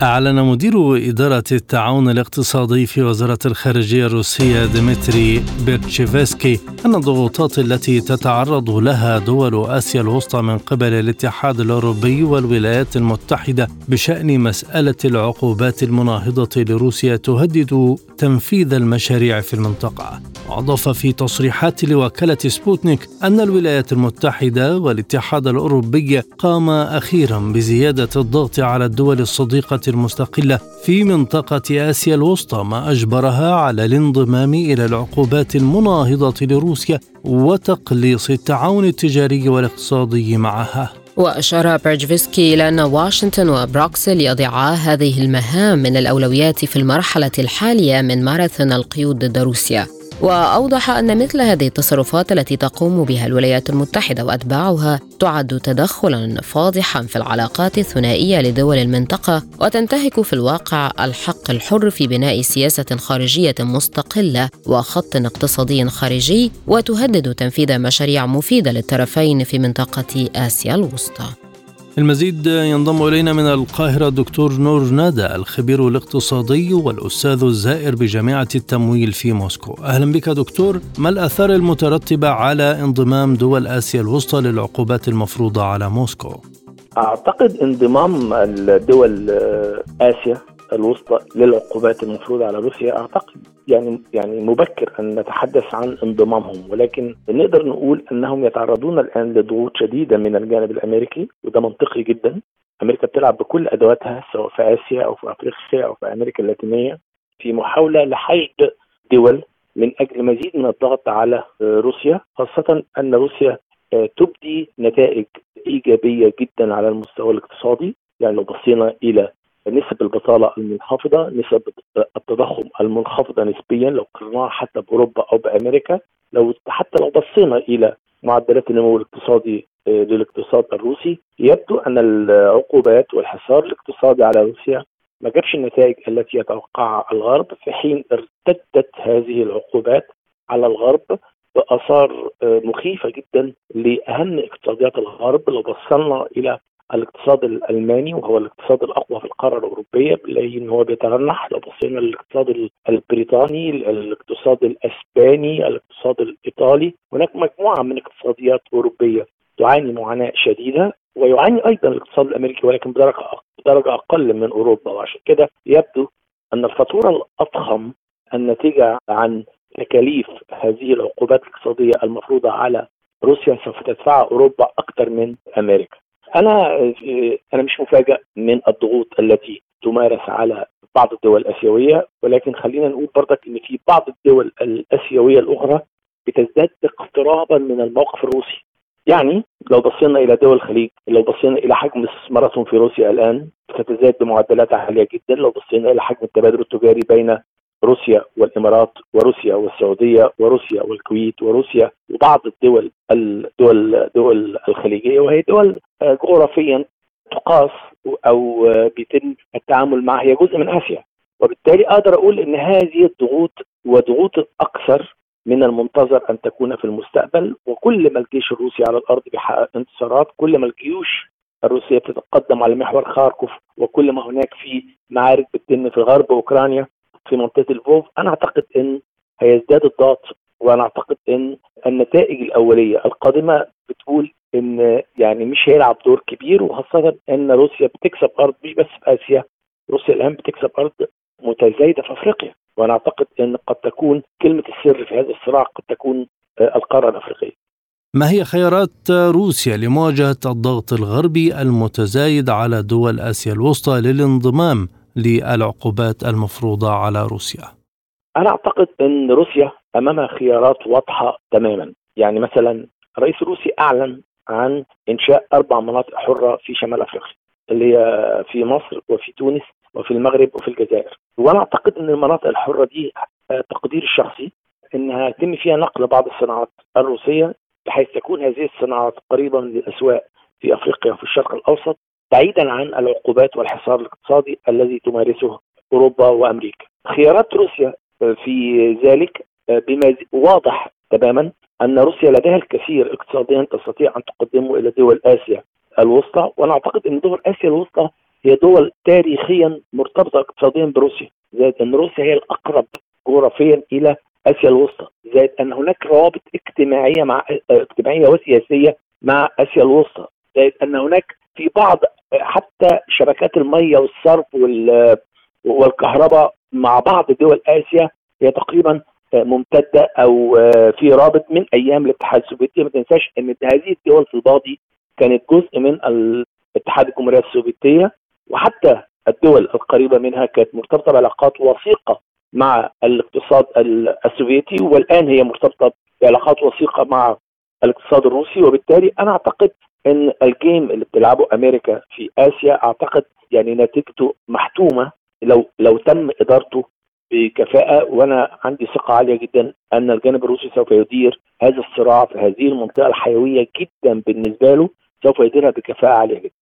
أعلن مدير إدارة التعاون الاقتصادي في وزارة الخارجية الروسية ديمتري بيرتشيفسكي أن الضغوطات التي تتعرض لها دول آسيا الوسطى من قبل الاتحاد الأوروبي والولايات المتحدة بشأن مسألة العقوبات المناهضة لروسيا تهدد تنفيذ المشاريع في المنطقة. وأضاف في تصريحات لوكالة سبوتنيك أن الولايات المتحدة والاتحاد الأوروبي قاما أخيرا بزيادة الضغط على الدول الصديقة المستقلة في منطقة آسيا الوسطى ما أجبرها على الانضمام إلى العقوبات المناهضة لروسيا وتقليص التعاون التجاري والاقتصادي معها. وأشار بيرجفسكي إلى أن واشنطن وبروكسل يضعا هذه المهام من الأولويات في المرحلة الحالية من ماراثون القيود ضد روسيا. وأوضح أن مثل هذه التصرفات التي تقوم بها الولايات المتحدة وأتباعها تعد تدخلا فاضحا في العلاقات الثنائية لدول المنطقة وتنتهك في الواقع الحق الحر في بناء سياسة خارجية مستقلة وخط اقتصادي خارجي وتهدد تنفيذ مشاريع مفيدة للطرفين في منطقة آسيا الوسطى. المزيد ينضم إلينا من القاهرة الدكتور نور ندى الخبير الاقتصادي والأستاذ الزائر بجامعة التمويل في موسكو أهلا بك دكتور ما الآثار المترتبة على انضمام دول آسيا الوسطى للعقوبات المفروضة على موسكو؟ أعتقد انضمام الدول آسيا الوسطى للعقوبات المفروضة على روسيا أعتقد يعني يعني مبكر أن نتحدث عن انضمامهم ولكن نقدر نقول أنهم يتعرضون الآن لضغوط شديدة من الجانب الأمريكي وده منطقي جدا. أمريكا بتلعب بكل أدواتها سواء في آسيا أو في أفريقيا أو في أمريكا اللاتينية في محاولة لحشد دول من أجل مزيد من الضغط على روسيا خاصة أن روسيا تبدي نتائج إيجابية جدا على المستوى الاقتصادي يعني لو بصينا إلى نسب البطالة المنخفضة، نسب التضخم المنخفضة نسبيا لو قارناها حتى بأوروبا أو بأمريكا، لو حتى لو بصينا إلى معدلات النمو الاقتصادي آه، للاقتصاد الروسي يبدو أن العقوبات والحصار الاقتصادي على روسيا ما جابش النتائج التي يتوقعها الغرب في حين ارتدت هذه العقوبات على الغرب بآثار آه، مخيفة جدا لأهم اقتصاديات الغرب. لو بصلنا إلى الاقتصاد الألماني وهو الاقتصاد الأقوى في القارة الأوروبية بنلاقي إن هو بيترنح لو بصينا للاقتصاد البريطاني الاقتصاد الأسباني الاقتصاد الإيطالي هناك مجموعة من اقتصاديات أوروبية تعاني معاناة شديدة ويعاني أيضا الاقتصاد الأمريكي ولكن بدرجة بدرجة أقل من أوروبا وعشان كده يبدو أن الفاتورة الأضخم الناتجة عن تكاليف هذه العقوبات الاقتصادية المفروضة على روسيا سوف تدفعها أوروبا أكثر من أمريكا. أنا أنا مش مفاجئ من الضغوط التي تمارس على بعض الدول الآسيوية ولكن خلينا نقول برضك إن في بعض الدول الآسيوية الأخرى بتزداد اقترابا من الموقف الروسي. يعني لو بصينا إلى دول الخليج لو بصينا إلى حجم استثماراتهم في روسيا الآن ستزداد بمعدلات عالية جدا. لو بصينا إلى حجم التبادل التجاري بين روسيا والإمارات وروسيا والسعودية وروسيا والكويت وروسيا وبعض الدول الدول دول الخليجية. وهي دول جغرافيا تقاس أو بيتم التعامل معها. هي جزء من آسيا. وبالتالي أقدر أقول إن هذه الضغوط وضغوط أكثر من المنتظر أن تكون في المستقبل. وكل ما الجيش الروسي على الأرض بيحقق انتصارات كل ما الجيوش الروسية بتتقدم على محور خاركوف وكل ما هناك في معارك بتتم في غرب أوكرانيا في منطقة الفوف أنا أعتقد إن هيزداد الضغط وأنا أعتقد إن النتائج الأولية القادمة بتقول إن يعني مش هيلعب دور كبير وخاصة إن روسيا بتكسب أرض مش بس في آسيا روسيا الان بتكسب أرض متزايدة في أفريقيا وأنا أعتقد إن قد تكون كلمة السر في هذا الصراع قد تكون آه، القارة الأفريقية. ما هي خيارات روسيا لمواجهة الضغط الغربي المتزايد على دول آسيا الوسطى للانضمام للعقوبات المفروضة على روسيا؟ أنا أعتقد إن روسيا أمامها خيارات واضحة تماما، يعني مثلا الرئيس الروسي أعلن عن إنشاء أربع مناطق حرة في شمال أفريقيا اللي هي في مصر وفي تونس وفي المغرب وفي الجزائر وأنا أعتقد إن المناطق الحرة دي آه، تقدير الشخصي إنها يتم فيها نقل بعض الصناعات الروسية بحيث تكون هذه الصناعات قريبه من الاسواق في أفريقيا وفي الشرق الأوسط بعيدا عن العقوبات والحصار الاقتصادي الذي تمارسه أوروبا وأمريكا. خيارات روسيا في ذلك بما واضح تماما أن روسيا لديها الكثير اقتصاديا تستطيع أن تقدمه إلى دول آسيا الوسطى وأنا اعتقد إن دول آسيا الوسطى هي دول تاريخيا مرتبطة اقتصاديا بروسيا زائد أن روسيا هي الأقرب جغرافيا إلى آسيا الوسطى زائد أن هناك روابط اجتماعية مع اجتماعية وسياسية مع آسيا الوسطى زائد أن هناك في بعض حتى شبكات المية والصرف والكهرباء مع بعض دول آسيا هي تقريبا ممتدة أو في رابط من أيام الاتحاد السوفيتي. ما تنساش إن هذه الدول في الماضي كانت جزء من اتحاد الجمهورية السوفيتية وحتى الدول القريبة منها كانت مرتبطة بعلاقات وثيقة مع الاقتصاد السوفيتي والآن هي مرتبطة بعلاقات وثيقة مع الاقتصاد الروسي. وبالتالي أنا أعتقد إن الجيم اللي بتلعبه أمريكا في آسيا أعتقد يعني نتيجته محتومة لو لو تم إدارته بكفاءة وأنا عندي ثقة عالية جدا أن الجانب الروسي سوف يدير هذا الصراع في هذه المنطقة الحيوية جدا بالنسبة له سوف يديرها بكفاءة عالية جدا.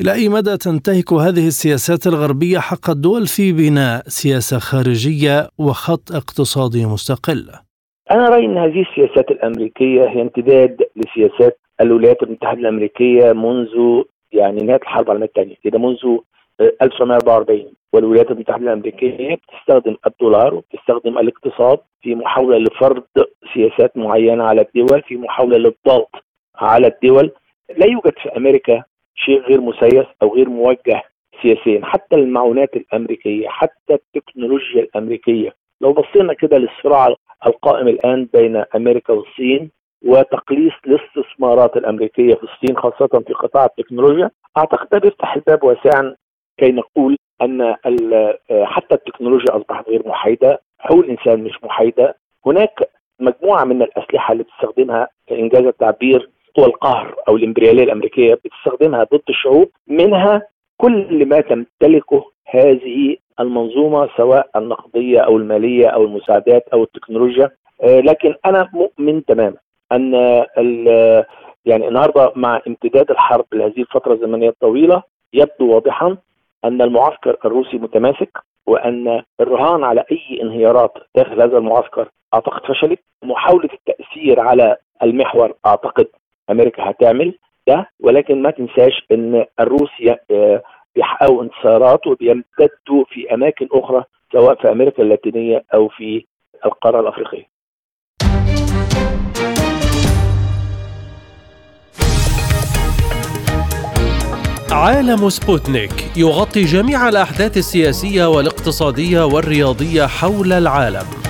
إلى أي مدى تنتهك هذه السياسات الغربية حق الدول في بناء سياسة خارجية وخط اقتصادي مستقل؟ أنا رأيي أن هذه السياسات الأمريكية هي امتداد لسياسات الولايات المتحدة الأمريكية منذ يعني نهاية الحرب العالمية الثانية كده منذ 1944 والولايات المتحدة الأمريكية بتستخدم الدولار وبتستخدم الاقتصاد في محاولة لفرض سياسات معينة على الدول في محاولة للضغط على الدول. لا يوجد في أمريكا شيء غير مسيس أو غير موجه سياسيا. حتى المعونات الأمريكية حتى التكنولوجيا الأمريكية لو بصينا كده للصراع القائم الآن بين أمريكا والصين وتقليص الاستثمارات الأمريكية في الصين خاصة في قطاع التكنولوجيا أعتقد ده بيفتح الباب واسعا كي نقول أن حتى التكنولوجيا أصبحت غير محايدة حقوق الإنسان مش محايدة. هناك مجموعة من الأسلحة اللي بتستخدمها انجاز التعبير قوى القهر أو الإمبريالية الأمريكية بتستخدمها ضد الشعوب منها كل ما تمتلكه هذه المنظومة سواء النقدية أو المالية أو المساعدات أو التكنولوجيا. آه، لكن أنا مؤمن تماما أن يعني النهارده مع امتداد الحرب لهذه الفترة الزمنية الطويلة يبدو واضحا أن المعسكر الروسي متماسك وأن الرهان على أي انهيارات داخل هذا المعسكر أعتقد فشلت. محاولة التأثير على المحور أعتقد أمريكا هتعمل. ده ولكن ما تنساش إن الروس آه، بيحققوا انتصارات وبيمتدوا في أماكن أخرى سواء في أمريكا اللاتينية أو في القارة الأفريقية. عالم سبوتنيك يغطي جميع الأحداث السياسية والاقتصادية والرياضية حول العالم.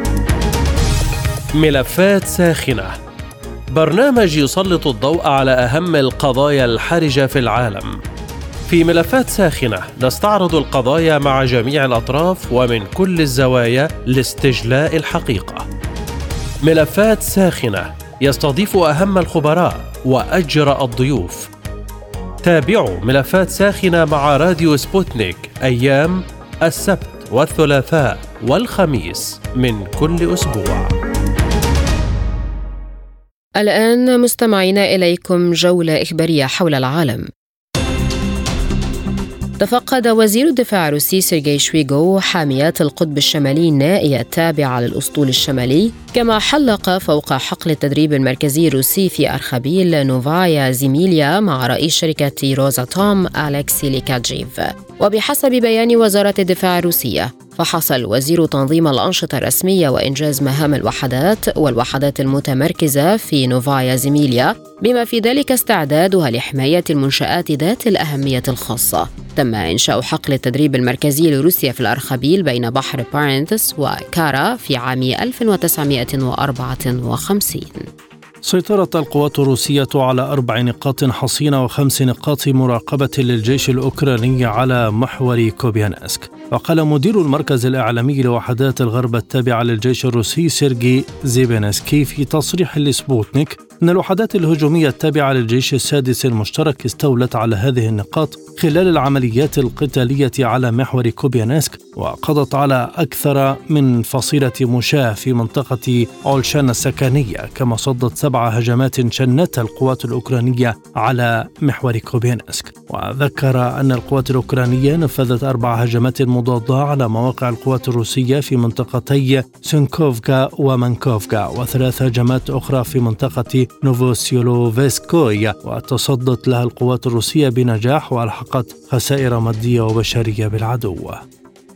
ملفات ساخنة. برنامج يسلط الضوء على أهم القضايا الحرجة في العالم. في ملفات ساخنة نستعرض القضايا مع جميع الأطراف ومن كل الزوايا لاستجلاء الحقيقة. ملفات ساخنة يستضيف أهم الخبراء وأجرأ الضيوف. تابعوا ملفات ساخنة مع راديو سبوتنيك أيام السبت والثلاثاء والخميس من كل أسبوع. الآن مستمعينا إليكم جولة إخبارية حول العالم. تفقد وزير الدفاع الروسي سيرجي شويغو حاميات القطب الشمالي النائية التابعة للأسطول الشمالي كما حلق فوق حقل التدريب المركزي الروسي في أرخبيل نوفايا زيميليا مع رئيس شركة روزاتوم أليكسي ليخاتشيف وبحسب بيان وزارة الدفاع الروسية فحص الوزير تنظيم الأنشطة الرسمية وإنجاز مهام الوحدات والوحدات المتمركزة في نوفايا زيميليا بما في ذلك استعدادها لحماية المنشآت ذات الأهمية الخاصة. تم إنشاء حقل التدريب المركزي لروسيا في الأرخبيل بين بحر بارنتس وكارا في عام 1954 سيطرت القوات الروسية على أربع نقاط حصينة وخمس نقاط مراقبة للجيش الأوكراني على محور كوبيانسك. وقال مدير المركز الإعلامي لوحدات الغرب التابعة للجيش الروسي سيرجي زيبينسكي في تصريح لسبوتنيك أن الوحدات الهجومية التابعة للجيش السادس المشترك استولت على هذه النقاط خلال العمليات القتالية على محور كوبيانسك وقضت على أكثر من فصيلة مشاة في منطقة أولشان السكنية كما صدت سبع هجمات شنتها القوات الأوكرانية على محور كوبيانسك. وذكر أن القوات الأوكرانية نفذت أربع هجمات مضادة على مواقع القوات الروسية في منطقتي سنكوفكا ومانكوفكا وثلاث هجمات أخرى في منطقة نوفوسيولوفسكوي. وتصدت لها القوات الروسية بنجاح وألحقت خسائر مادية وبشرية بالعدو.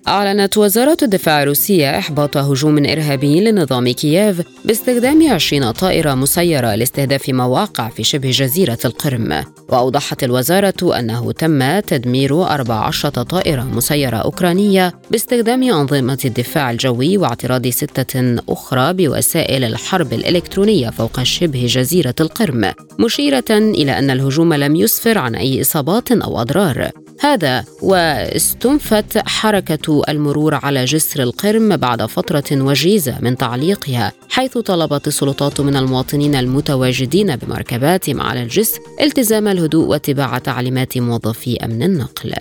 أعلنت وزارة الدفاع الروسية إحباط هجوم إرهابي لنظام كييف باستخدام 20 طائرة مسيرة لاستهداف مواقع في شبه جزيرة القرم. وأوضحت الوزارة أنه تم تدمير 14 طائرة مسيرة أوكرانية باستخدام أنظمة الدفاع الجوي واعتراض ستة أخرى بوسائل الحرب الإلكترونية فوق شبه جزيرة القرم مشيرة إلى أن الهجوم لم يسفر عن أي إصابات أو أضرار. هذا واستنفت حركة المرور على جسر القرم بعد فترة وجيزة من تعليقها حيث طلبت السلطات من المواطنين المتواجدين بمركباتهم على الجسر التزام الهدوء واتباع تعليمات موظفي أمن النقل.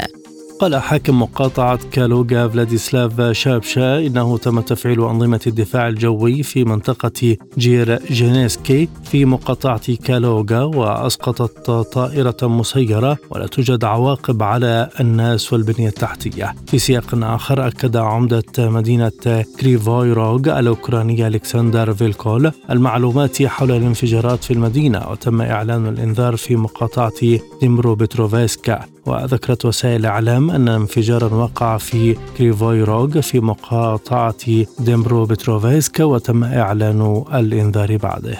قال حاكم مقاطعة كالوغا فلاديسلاف شابشا إنه تم تفعيل أنظمة الدفاع الجوي في منطقة دزيرجينسكي في مقاطعة كالوغا وأسقطت طائرة مسيرة ولا توجد عواقب على الناس والبنية التحتية. في سياق آخر أكد عمدة مدينة كريفويروغ الأوكرانية ألكسندر فيلكول المعلومات حول الانفجارات في المدينة وتم إعلان الإنذار في مقاطعة دنيبرو بتروفيسكا وذكرت وسائل الإعلام أن انفجارا وقع في كريفويروغ في مقاطعة دنيبرو بتروفيسكا وتم إعلان الإنذار بعده.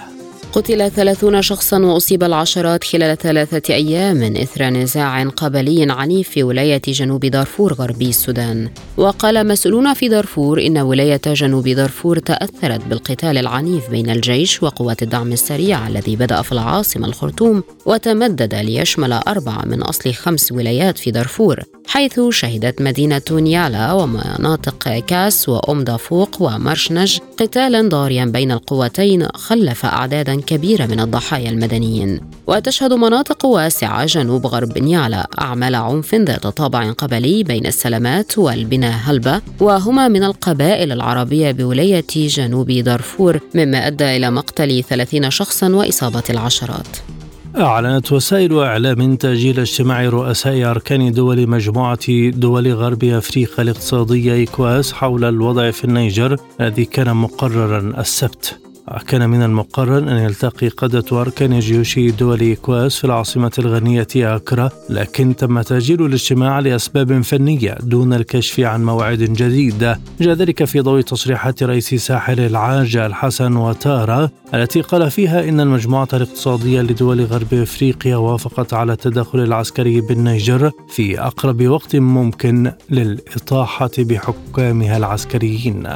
قتل ثلاثون شخصا وأصيب العشرات خلال ثلاثة أيام إثر نزاع قبلي عنيف في ولاية جنوب دارفور غربي السودان. وقال مسؤولون في دارفور إن ولاية جنوب دارفور تأثرت بالقتال العنيف بين الجيش وقوات الدعم السريع الذي بدأ في العاصمة الخرطوم وتمدد ليشمل أربعة من أصل خمس ولايات في دارفور. حيث شهدت مدينة نيالا ومناطق كاس وأم دافوق ومرشنج قتالا ضاريا بين القوتين خلف أعدادا كبيرة من الضحايا المدنيين. وتشهد مناطق واسعة جنوب غرب نيالا. أعمال عنف ذات طابع قبلي بين السلامات والبني هلبة وهما من القبائل العربية بولاية جنوب دارفور مما أدى إلى مقتل 30 شخصا وإصابة العشرات. أعلنت وسائل إعلام تأجيل اجتماع رؤساء أركان دول مجموعة دول غرب أفريقيا الاقتصادية إيكواس حول الوضع في النيجر الذي كان مقررا السبت. كان من المقرر أن يلتقي قادة أركان جيوش دول إيكواس في العاصمة الغنية أكرا لكن تم تأجيل الاجتماع لأسباب فنية دون الكشف عن موعد جديد. جاء ذلك في ضوء تصريحات رئيس ساحل العاج الحسن وتارا التي قال فيها إن المجموعة الاقتصادية لدول غرب أفريقيا وافقت على التدخل العسكري بالنيجر في أقرب وقت ممكن للإطاحة بحكامها العسكريين.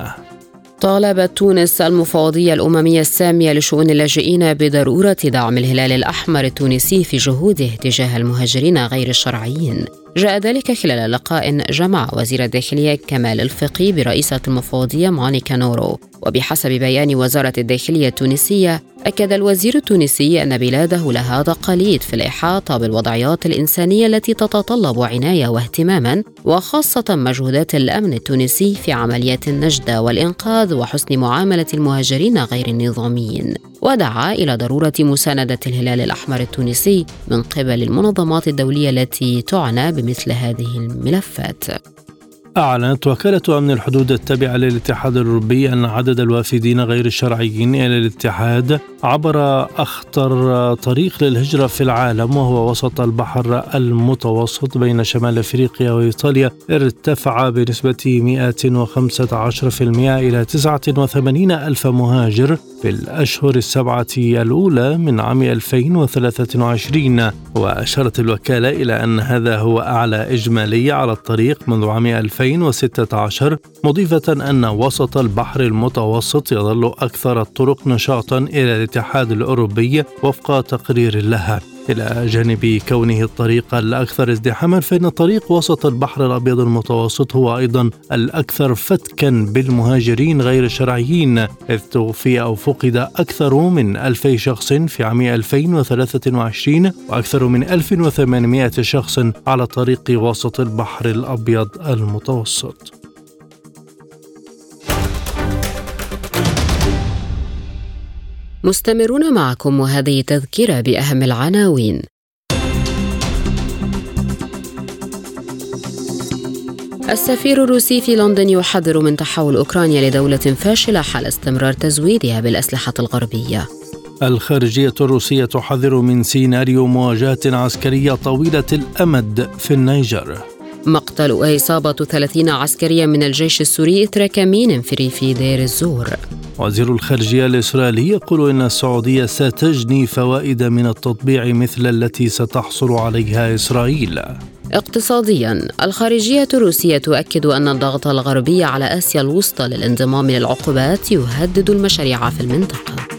طالبت تونس المفوضية الأممية السامية لشؤون اللاجئين بضرورة دعم الهلال الأحمر التونسي في جهوده تجاه المهاجرين غير الشرعيين. جاء ذلك خلال لقاء جمع وزير الداخلية كمال الفقي برئيسة المفوضية مونيكا نورو. وبحسب بيان وزارة الداخلية التونسية أكد الوزير التونسي أن بلاده لها تقاليد في الإحاطة بالوضعيات الإنسانية التي تتطلب عناية واهتماما وخاصة مجهودات الأمن التونسي في عمليات النجدة والإنقاذ وحسن معاملة المهاجرين غير النظاميين. ودعا إلى ضرورة مساندة الهلال الأحمر التونسي من قبل المنظمات الدولية التي تعنى بمثل هذه الملفات. أعلنت وكالة أمن الحدود التابعة للاتحاد الأوروبي أن عدد الوافدين غير الشرعيين إلى الاتحاد عبر أخطر طريق للهجرة في العالم وهو وسط البحر المتوسط بين شمال أفريقيا وإيطاليا ارتفع بنسبة 115% إلى 89 ألف مهاجر في الأشهر السبعة الأولى من عام 2023 وأشارت الوكالة إلى أن هذا هو أعلى إجمالي على الطريق منذ عام 2016 مضيفة أن وسط البحر المتوسط يظل أكثر الطرق نشاطا إلى الاتحاد الأوروبي وفق تقرير لها. إلى جانب كونه الطريق الأكثر ازدحاما فإن طريق وسط البحر الأبيض المتوسط هو أيضا الأكثر فتكا بالمهاجرين غير الشرعيين إذ توفي أو فقد أكثر من ألفي شخص في عام 2023 وأكثر من 1800 شخص على طريق وسط البحر الأبيض المتوسط. مستمرون معكم وهذه تذكرة بأهم العناوين. السفير الروسي في لندن يحذر من تحول أوكرانيا لدولة فاشلة حال استمرار تزويدها بالأسلحة الغربية. الخارجية الروسية تحذر من سيناريو مواجهة عسكرية طويلة الأمد في النيجر. مقتل وإصابة 30 عسكريا من الجيش السوري إثر كمين في ريف دير الزور. وزير الخارجية الإسرائيلي يقول إن السعودية ستجني فوائد من التطبيع مثل التي ستحصل عليها إسرائيل. اقتصاديا الخارجية الروسية تؤكد أن الضغط الغربي على آسيا الوسطى للانضمام للعقوبات يهدد المشاريع في المنطقة.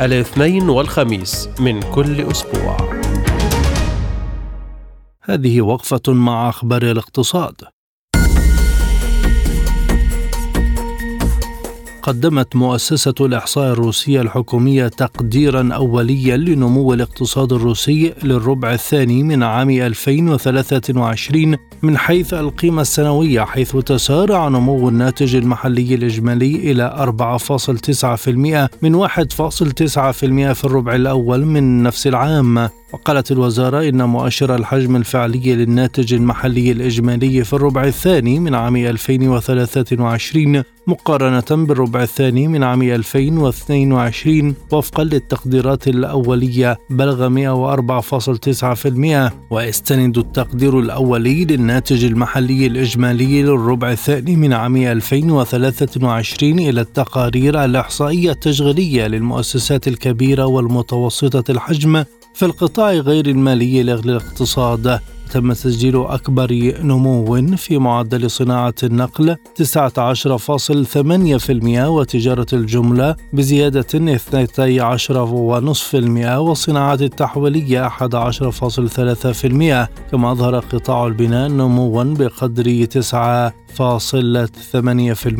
الاثنين والخميس من كل أسبوع. هذه وقفة مع أخبار الاقتصاد. قدمت مؤسسة الإحصاء الروسية الحكومية تقديرا أوليا لنمو الاقتصاد الروسي للربع الثاني من عام 2023 من حيث القيمة السنوية حيث تسارع نمو الناتج المحلي الإجمالي إلى 4.9% من 1.9% في الربع الأول من نفس العام. وقالت الوزارة إن مؤشر الحجم الفعلي للناتج المحلي الإجمالي في الربع الثاني من عام 2023 مقارنة بالربع الثاني من عام 2022 وفقا للتقديرات الأولية بلغ 104.9% ويستند التقدير الأولي للناتج المحلي الإجمالي للربع الثاني من عام 2023 إلى التقارير الإحصائية التشغيلية للمؤسسات الكبيرة والمتوسطة الحجم في القطاع غير المالي للاقتصاد تم تسجيل أكبر نمو في معدل صناعة النقل 19.8% وتجارة الجملة بزيادة 12.5% والصناعات التحويلية 11.3% كما أظهر قطاع البناء نموا بقدر 9 فاصل 8%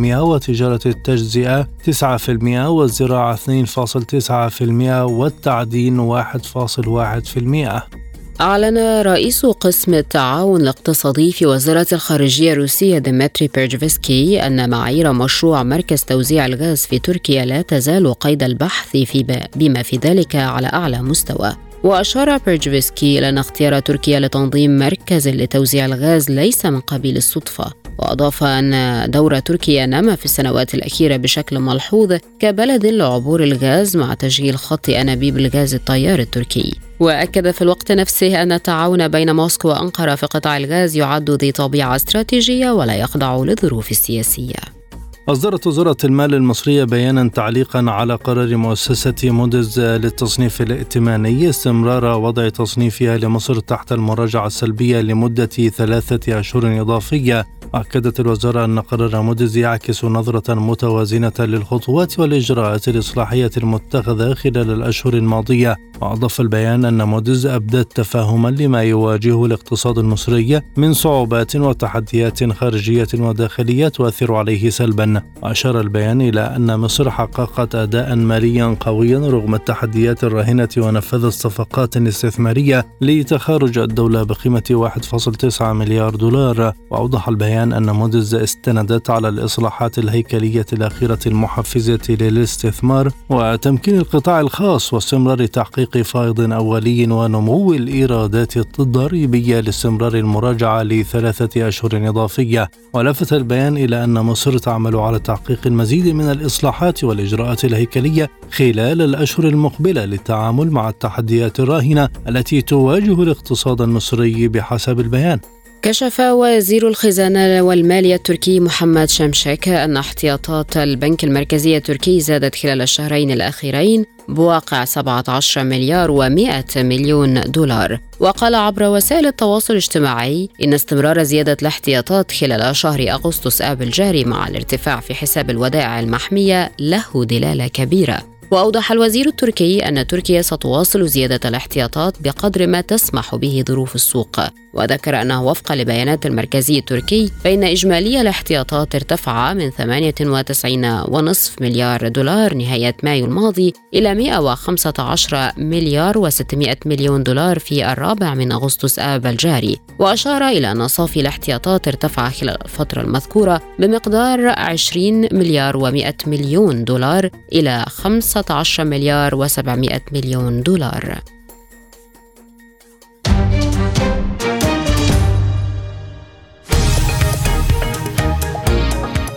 وتجارة التجزئة 9% والزراعة 2.9% والتعدين 1.1% أعلن رئيس قسم التعاون الاقتصادي في وزارة الخارجية الروسية ديمتري بيرجفسكي أن معايير مشروع مركز توزيع الغاز في تركيا لا تزال قيد البحث في بما في ذلك على أعلى مستوى. وأشار بيرجفسكي إلى أن اختيار تركيا لتنظيم مركز لتوزيع الغاز ليس من قبيل الصدفة. وأضاف أن دور تركيا نما في السنوات الأخيرة بشكل ملحوظ كبلد لعبور الغاز مع تشغيل خط أنابيب الغاز التيار التركي. وأكد في الوقت نفسه أن التعاون بين موسكو وأنقرة في قطاع الغاز يعد ذي طبيعة استراتيجية ولا يخضع للظروف السياسية. أصدرت وزارة المال المصرية بيانا تعليقا على قرار مؤسسة موديز للتصنيف الائتماني استمرار وضع تصنيفها لمصر تحت المراجعة السلبية لمدة ثلاثة أشهر إضافية. أكدت الوزارة أن قرار موديز يعكس نظرة متوازنة للخطوات والإجراءات الإصلاحية المتخذة خلال الأشهر الماضية. وأضاف البيان أن موديز أبدت تفاهما لما يواجهه الاقتصاد المصري من صعوبات وتحديات خارجية وداخلية تؤثر عليه سلبا. وأشار البيان إلى أن مصر حققت أداء ماليا قويا رغم التحديات الراهنة ونفذت صفقات استثمارية لتخارج الدولة بقيمة 1.9 مليار دولار. وأوضح البيان أن مودز استندت على الإصلاحات الهيكلية الأخيرة المحفزة للاستثمار وتمكين القطاع الخاص واستمرار تحقيق فائض أولي ونمو الإيرادات الضريبية لاستمرار المراجعة لثلاثة أشهر إضافية. ولفت البيان إلى أن مصر تعمل على تحقيق المزيد من الإصلاحات والإجراءات الهيكلية خلال الأشهر المقبلة للتعامل مع التحديات الراهنة التي تواجه الاقتصاد المصري بحسب البيان. كشف وزير الخزانة والمالية التركي محمد شمشك أن احتياطات البنك المركزي التركي زادت خلال الشهرين الأخيرين بواقع 17 مليار و100 مليون دولار. وقال عبر وسائل التواصل الاجتماعي إن استمرار زيادة الاحتياطات خلال شهر أغسطس آب الجاري مع الارتفاع في حساب الودائع المحمية له دلالة كبيرة. وأوضح الوزير التركي أن تركيا ستواصل زيادة الاحتياطات بقدر ما تسمح به ظروف السوق. وذكر أنه وفقا لبيانات المركزي التركي فإن إجمالي الاحتياطات ارتفع من 98.5 مليار دولار نهاية مايو الماضي إلى 115 مليار و600 مليون دولار في الرابع من أغسطس آب الجاري. وأشار إلى أن صافي الاحتياطات ارتفع خلال الفترة المذكورة بمقدار 20 مليار و100 مليون دولار إلى 15 مليار و700 مليون دولار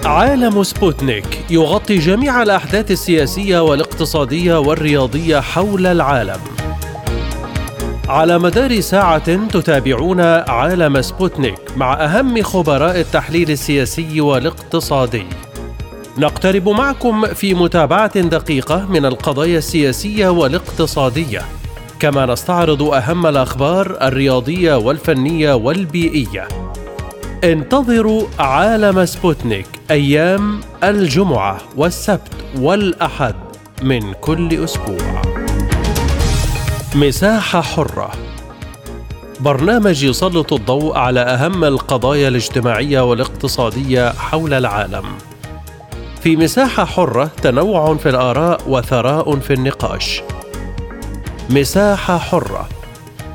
عالم سبوتنيك يغطي جميع الأحداث السياسية والاقتصادية والرياضية حول العالم. على مدار ساعة تتابعون عالم سبوتنيك مع أهم خبراء التحليل السياسي والاقتصادي. نقترب معكم في متابعة دقيقة من القضايا السياسية والاقتصادية. كما نستعرض أهم الأخبار الرياضية والفنية والبيئية. انتظروا عالم سبوتنيك أيام الجمعة والسبت والأحد من كل أسبوع. مساحة حرة برنامج يسلط الضوء على أهم القضايا الاجتماعية والاقتصادية حول العالم. في مساحة حرة تنوع في الآراء وثراء في النقاش. مساحة حرة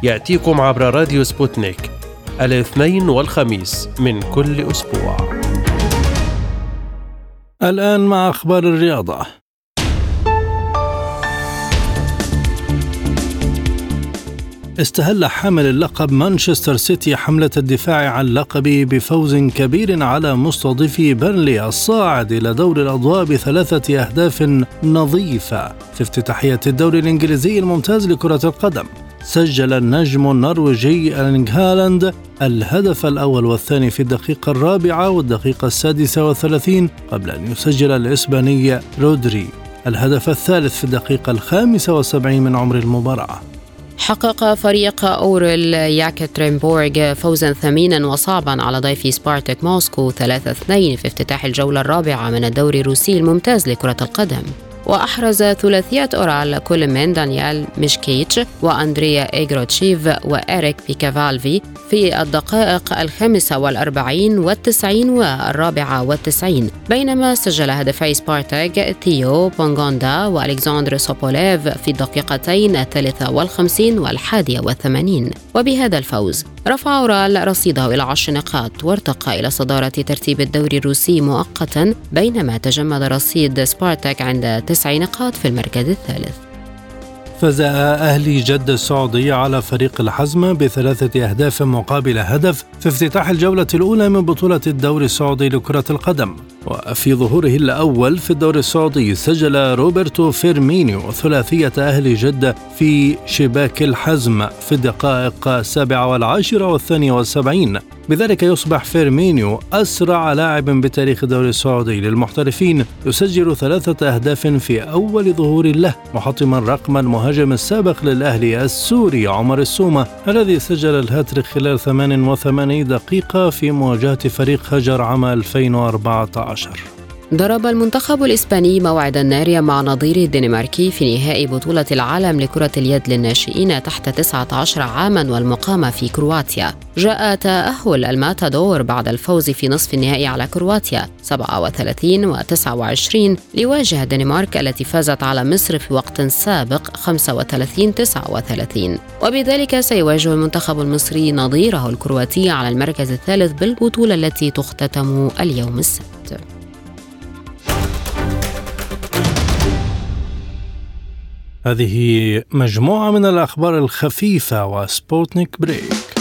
يأتيكم عبر راديو سبوتنيك الاثنين والخميس من كل أسبوع. الآن مع أخبار الرياضة. استهل حامل اللقب مانشستر سيتي حملة الدفاع عن لقبه بفوز كبير على مستضيفي بيرنلي الصاعد إلى دور الأضواء بثلاثة أهداف نظيفة في افتتاحية الدوري الإنجليزي الممتاز لكرة القدم. سجل النجم النرويجي أرلينغ هالاند الهدف الأول والثاني في الدقيقة الرابعة والدقيقة السادسة والثلاثين قبل أن يسجل الإسباني رودري الهدف الثالث في الدقيقة الخامسة والسبعين من عمر المباراة حقق فريق أورال يكاترينبورغ فوزا ثمينا وصعبا على ضيفه سبارتاك موسكو 3-2 في افتتاح الجولة الرابعة من الدوري الروسي الممتاز لكرة القدم. وأحرز ثلاثية أورال كل من دانيال ميشكيتش وأندريا إيغروتشيف وإريك بيكافالفي في الدقائق الخامسة والأربعين والتسعين والرابعة والتسعين. بينما سجل هدفي سبارتاك ثيو بونغوندا وألكسندر سوبوليف في الدقيقتين الثالثة والخمسين والحادية والثمانين. وبهذا الفوز رفع أورال رصيده إلى عشر نقاط وارتقى إلى صدارة ترتيب الدوري الروسي مؤقتا بينما تجمد رصيد سبارتاك عند تسع نقاط في المركز الثالث. فاز أهلي جدة السعودية على فريق الحزم بثلاثة أهداف مقابل هدف في افتتاح الجولة الأولى من بطولة الدوري السعودي لكرة القدم. وفي ظهوره الأول في الدوري السعودي سجل روبرتو فيرمينيو ثلاثية أهلي جدة في شباك الحزم في الدقائق السابعة والعاشرة والثانية والسبعين. بذلك يصبح فيرمينيو أسرع لاعب بتاريخ الدوري السعودي للمحترفين يسجل ثلاثة أهداف في أول ظهور له محطما رقم المهاجم السابق للأهلي السوري عمر السومة الذي سجل الهاتريك خلال 88 دقيقة في مواجهة فريق هجر عام 2014 ضرب المنتخب الإسباني موعدا ناريا مع نظيره الدنماركي في نهائي بطولة العالم لكرة اليد للناشئين تحت 19 عاما والمقامة في كرواتيا. جاء تأهل الماتادور بعد الفوز في نصف النهائي على كرواتيا 37 و 29 ليواجه الدنمارك التي فازت على مصر في وقت سابق 35 39 وبذلك سيواجه المنتخب المصري نظيره الكرواتي على المركز الثالث بالبطولة التي تختتم اليوم السبت. هذه مجموعة من الأخبار الخفيفة وسبوتنيك break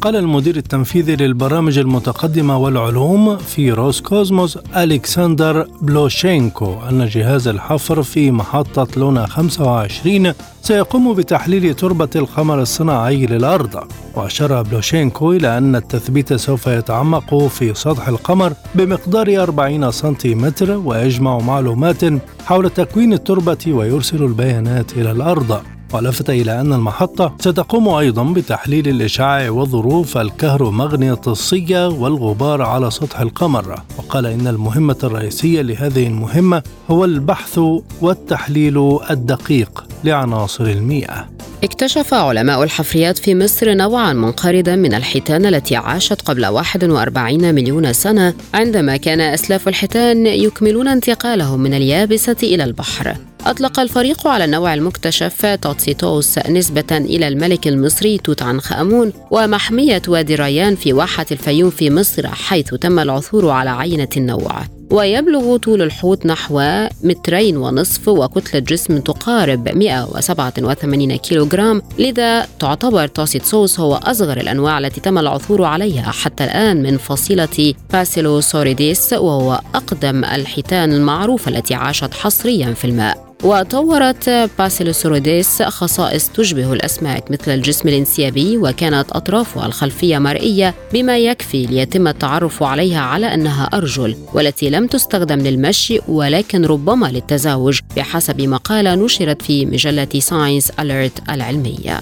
قال المدير التنفيذي للبرامج المتقدمة والعلوم في روسكوزموس ألكسندر بلوشينكو أن جهاز الحفر في محطة لونا 25 سيقوم بتحليل تربة القمر الصناعي للأرض. وأشار بلوشينكو إلى أن التثبيت سوف يتعمق في سطح القمر بمقدار 40 سنتيمتر ويجمع معلومات حول تكوين التربة ويرسل البيانات إلى الأرض. ولفت إلى أن المحطة ستقوم أيضا بتحليل الإشعاع وظروف الكهرومغناطيسية والغبار على سطح القمر. وقال إن المهمة الرئيسية لهذه المهمة هو البحث والتحليل الدقيق لعناصر المياه. اكتشف علماء الحفريات في مصر نوعا منقرضا من الحيتان التي عاشت قبل 41 مليون سنة عندما كان أسلاف الحيتان يكملون انتقالهم من اليابسة إلى البحر. أطلق الفريق على النوع المكتشف توتسيتوس نسبة إلى الملك المصري توت عنخ آمون ومحمية وادي ريان في واحة الفيوم في مصر حيث تم العثور على عينة النوع. ويبلغ طول الحوت نحو مترين ونصف وكتلة جسم تقارب 187 كيلوغرام لذا تعتبر توتسيتوس هو أصغر الأنواع التي تم العثور عليها حتى الآن من فصيلة باسيلوسوريديس وهو أقدم الحيتان المعروفة التي عاشت حصريا في الماء. وطورت باسيلوسوريديس خصائص تشبه الأسماك مثل الجسم الانسيابي وكانت أطرافها الخلفية مرئية بما يكفي ليتم التعرف عليها على أنها أرجل والتي لم تستخدم للمشي ولكن ربما للتزاوج بحسب مقالة نشرت في مجلة ساينس أليرت العلمية.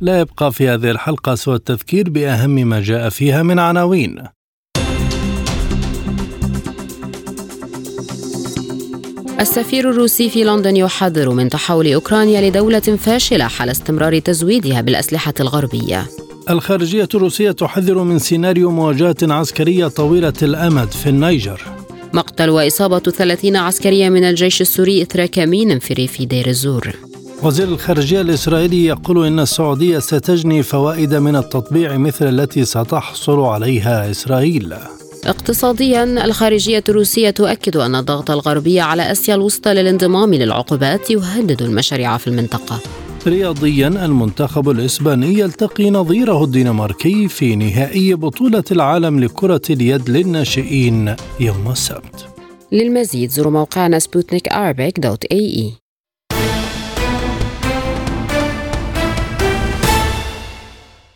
لا يبقى في هذه الحلقة سوى التذكير بأهم ما جاء فيها من عناوين. السفير الروسي في لندن يحذر من تحول أوكرانيا لدولة فاشلة حال استمرار تزويدها بالأسلحة الغربية. الخارجية الروسية تحذر من سيناريو مواجهة عسكرية طويلة الأمد في النيجر. مقتل وإصابة 30 عسكريا من الجيش السوري اثر كمين في ريف دير الزور. وزير الخارجية الإسرائيلي يقول إن السعودية ستجني فوائد من التطبيع مثل التي ستحصل عليها إسرائيل. اقتصاديا الخارجية الروسية تؤكد أن الضغط الغربي على آسيا الوسطى للانضمام للعقوبات يهدد المشاريع في المنطقة. رياضيا المنتخب الإسباني يلتقي نظيره الدنماركي في نهائي بطولة العالم لكرة اليد للناشئين يوم السبت. للمزيد زوروا موقعنا سبوتنيك dot ae.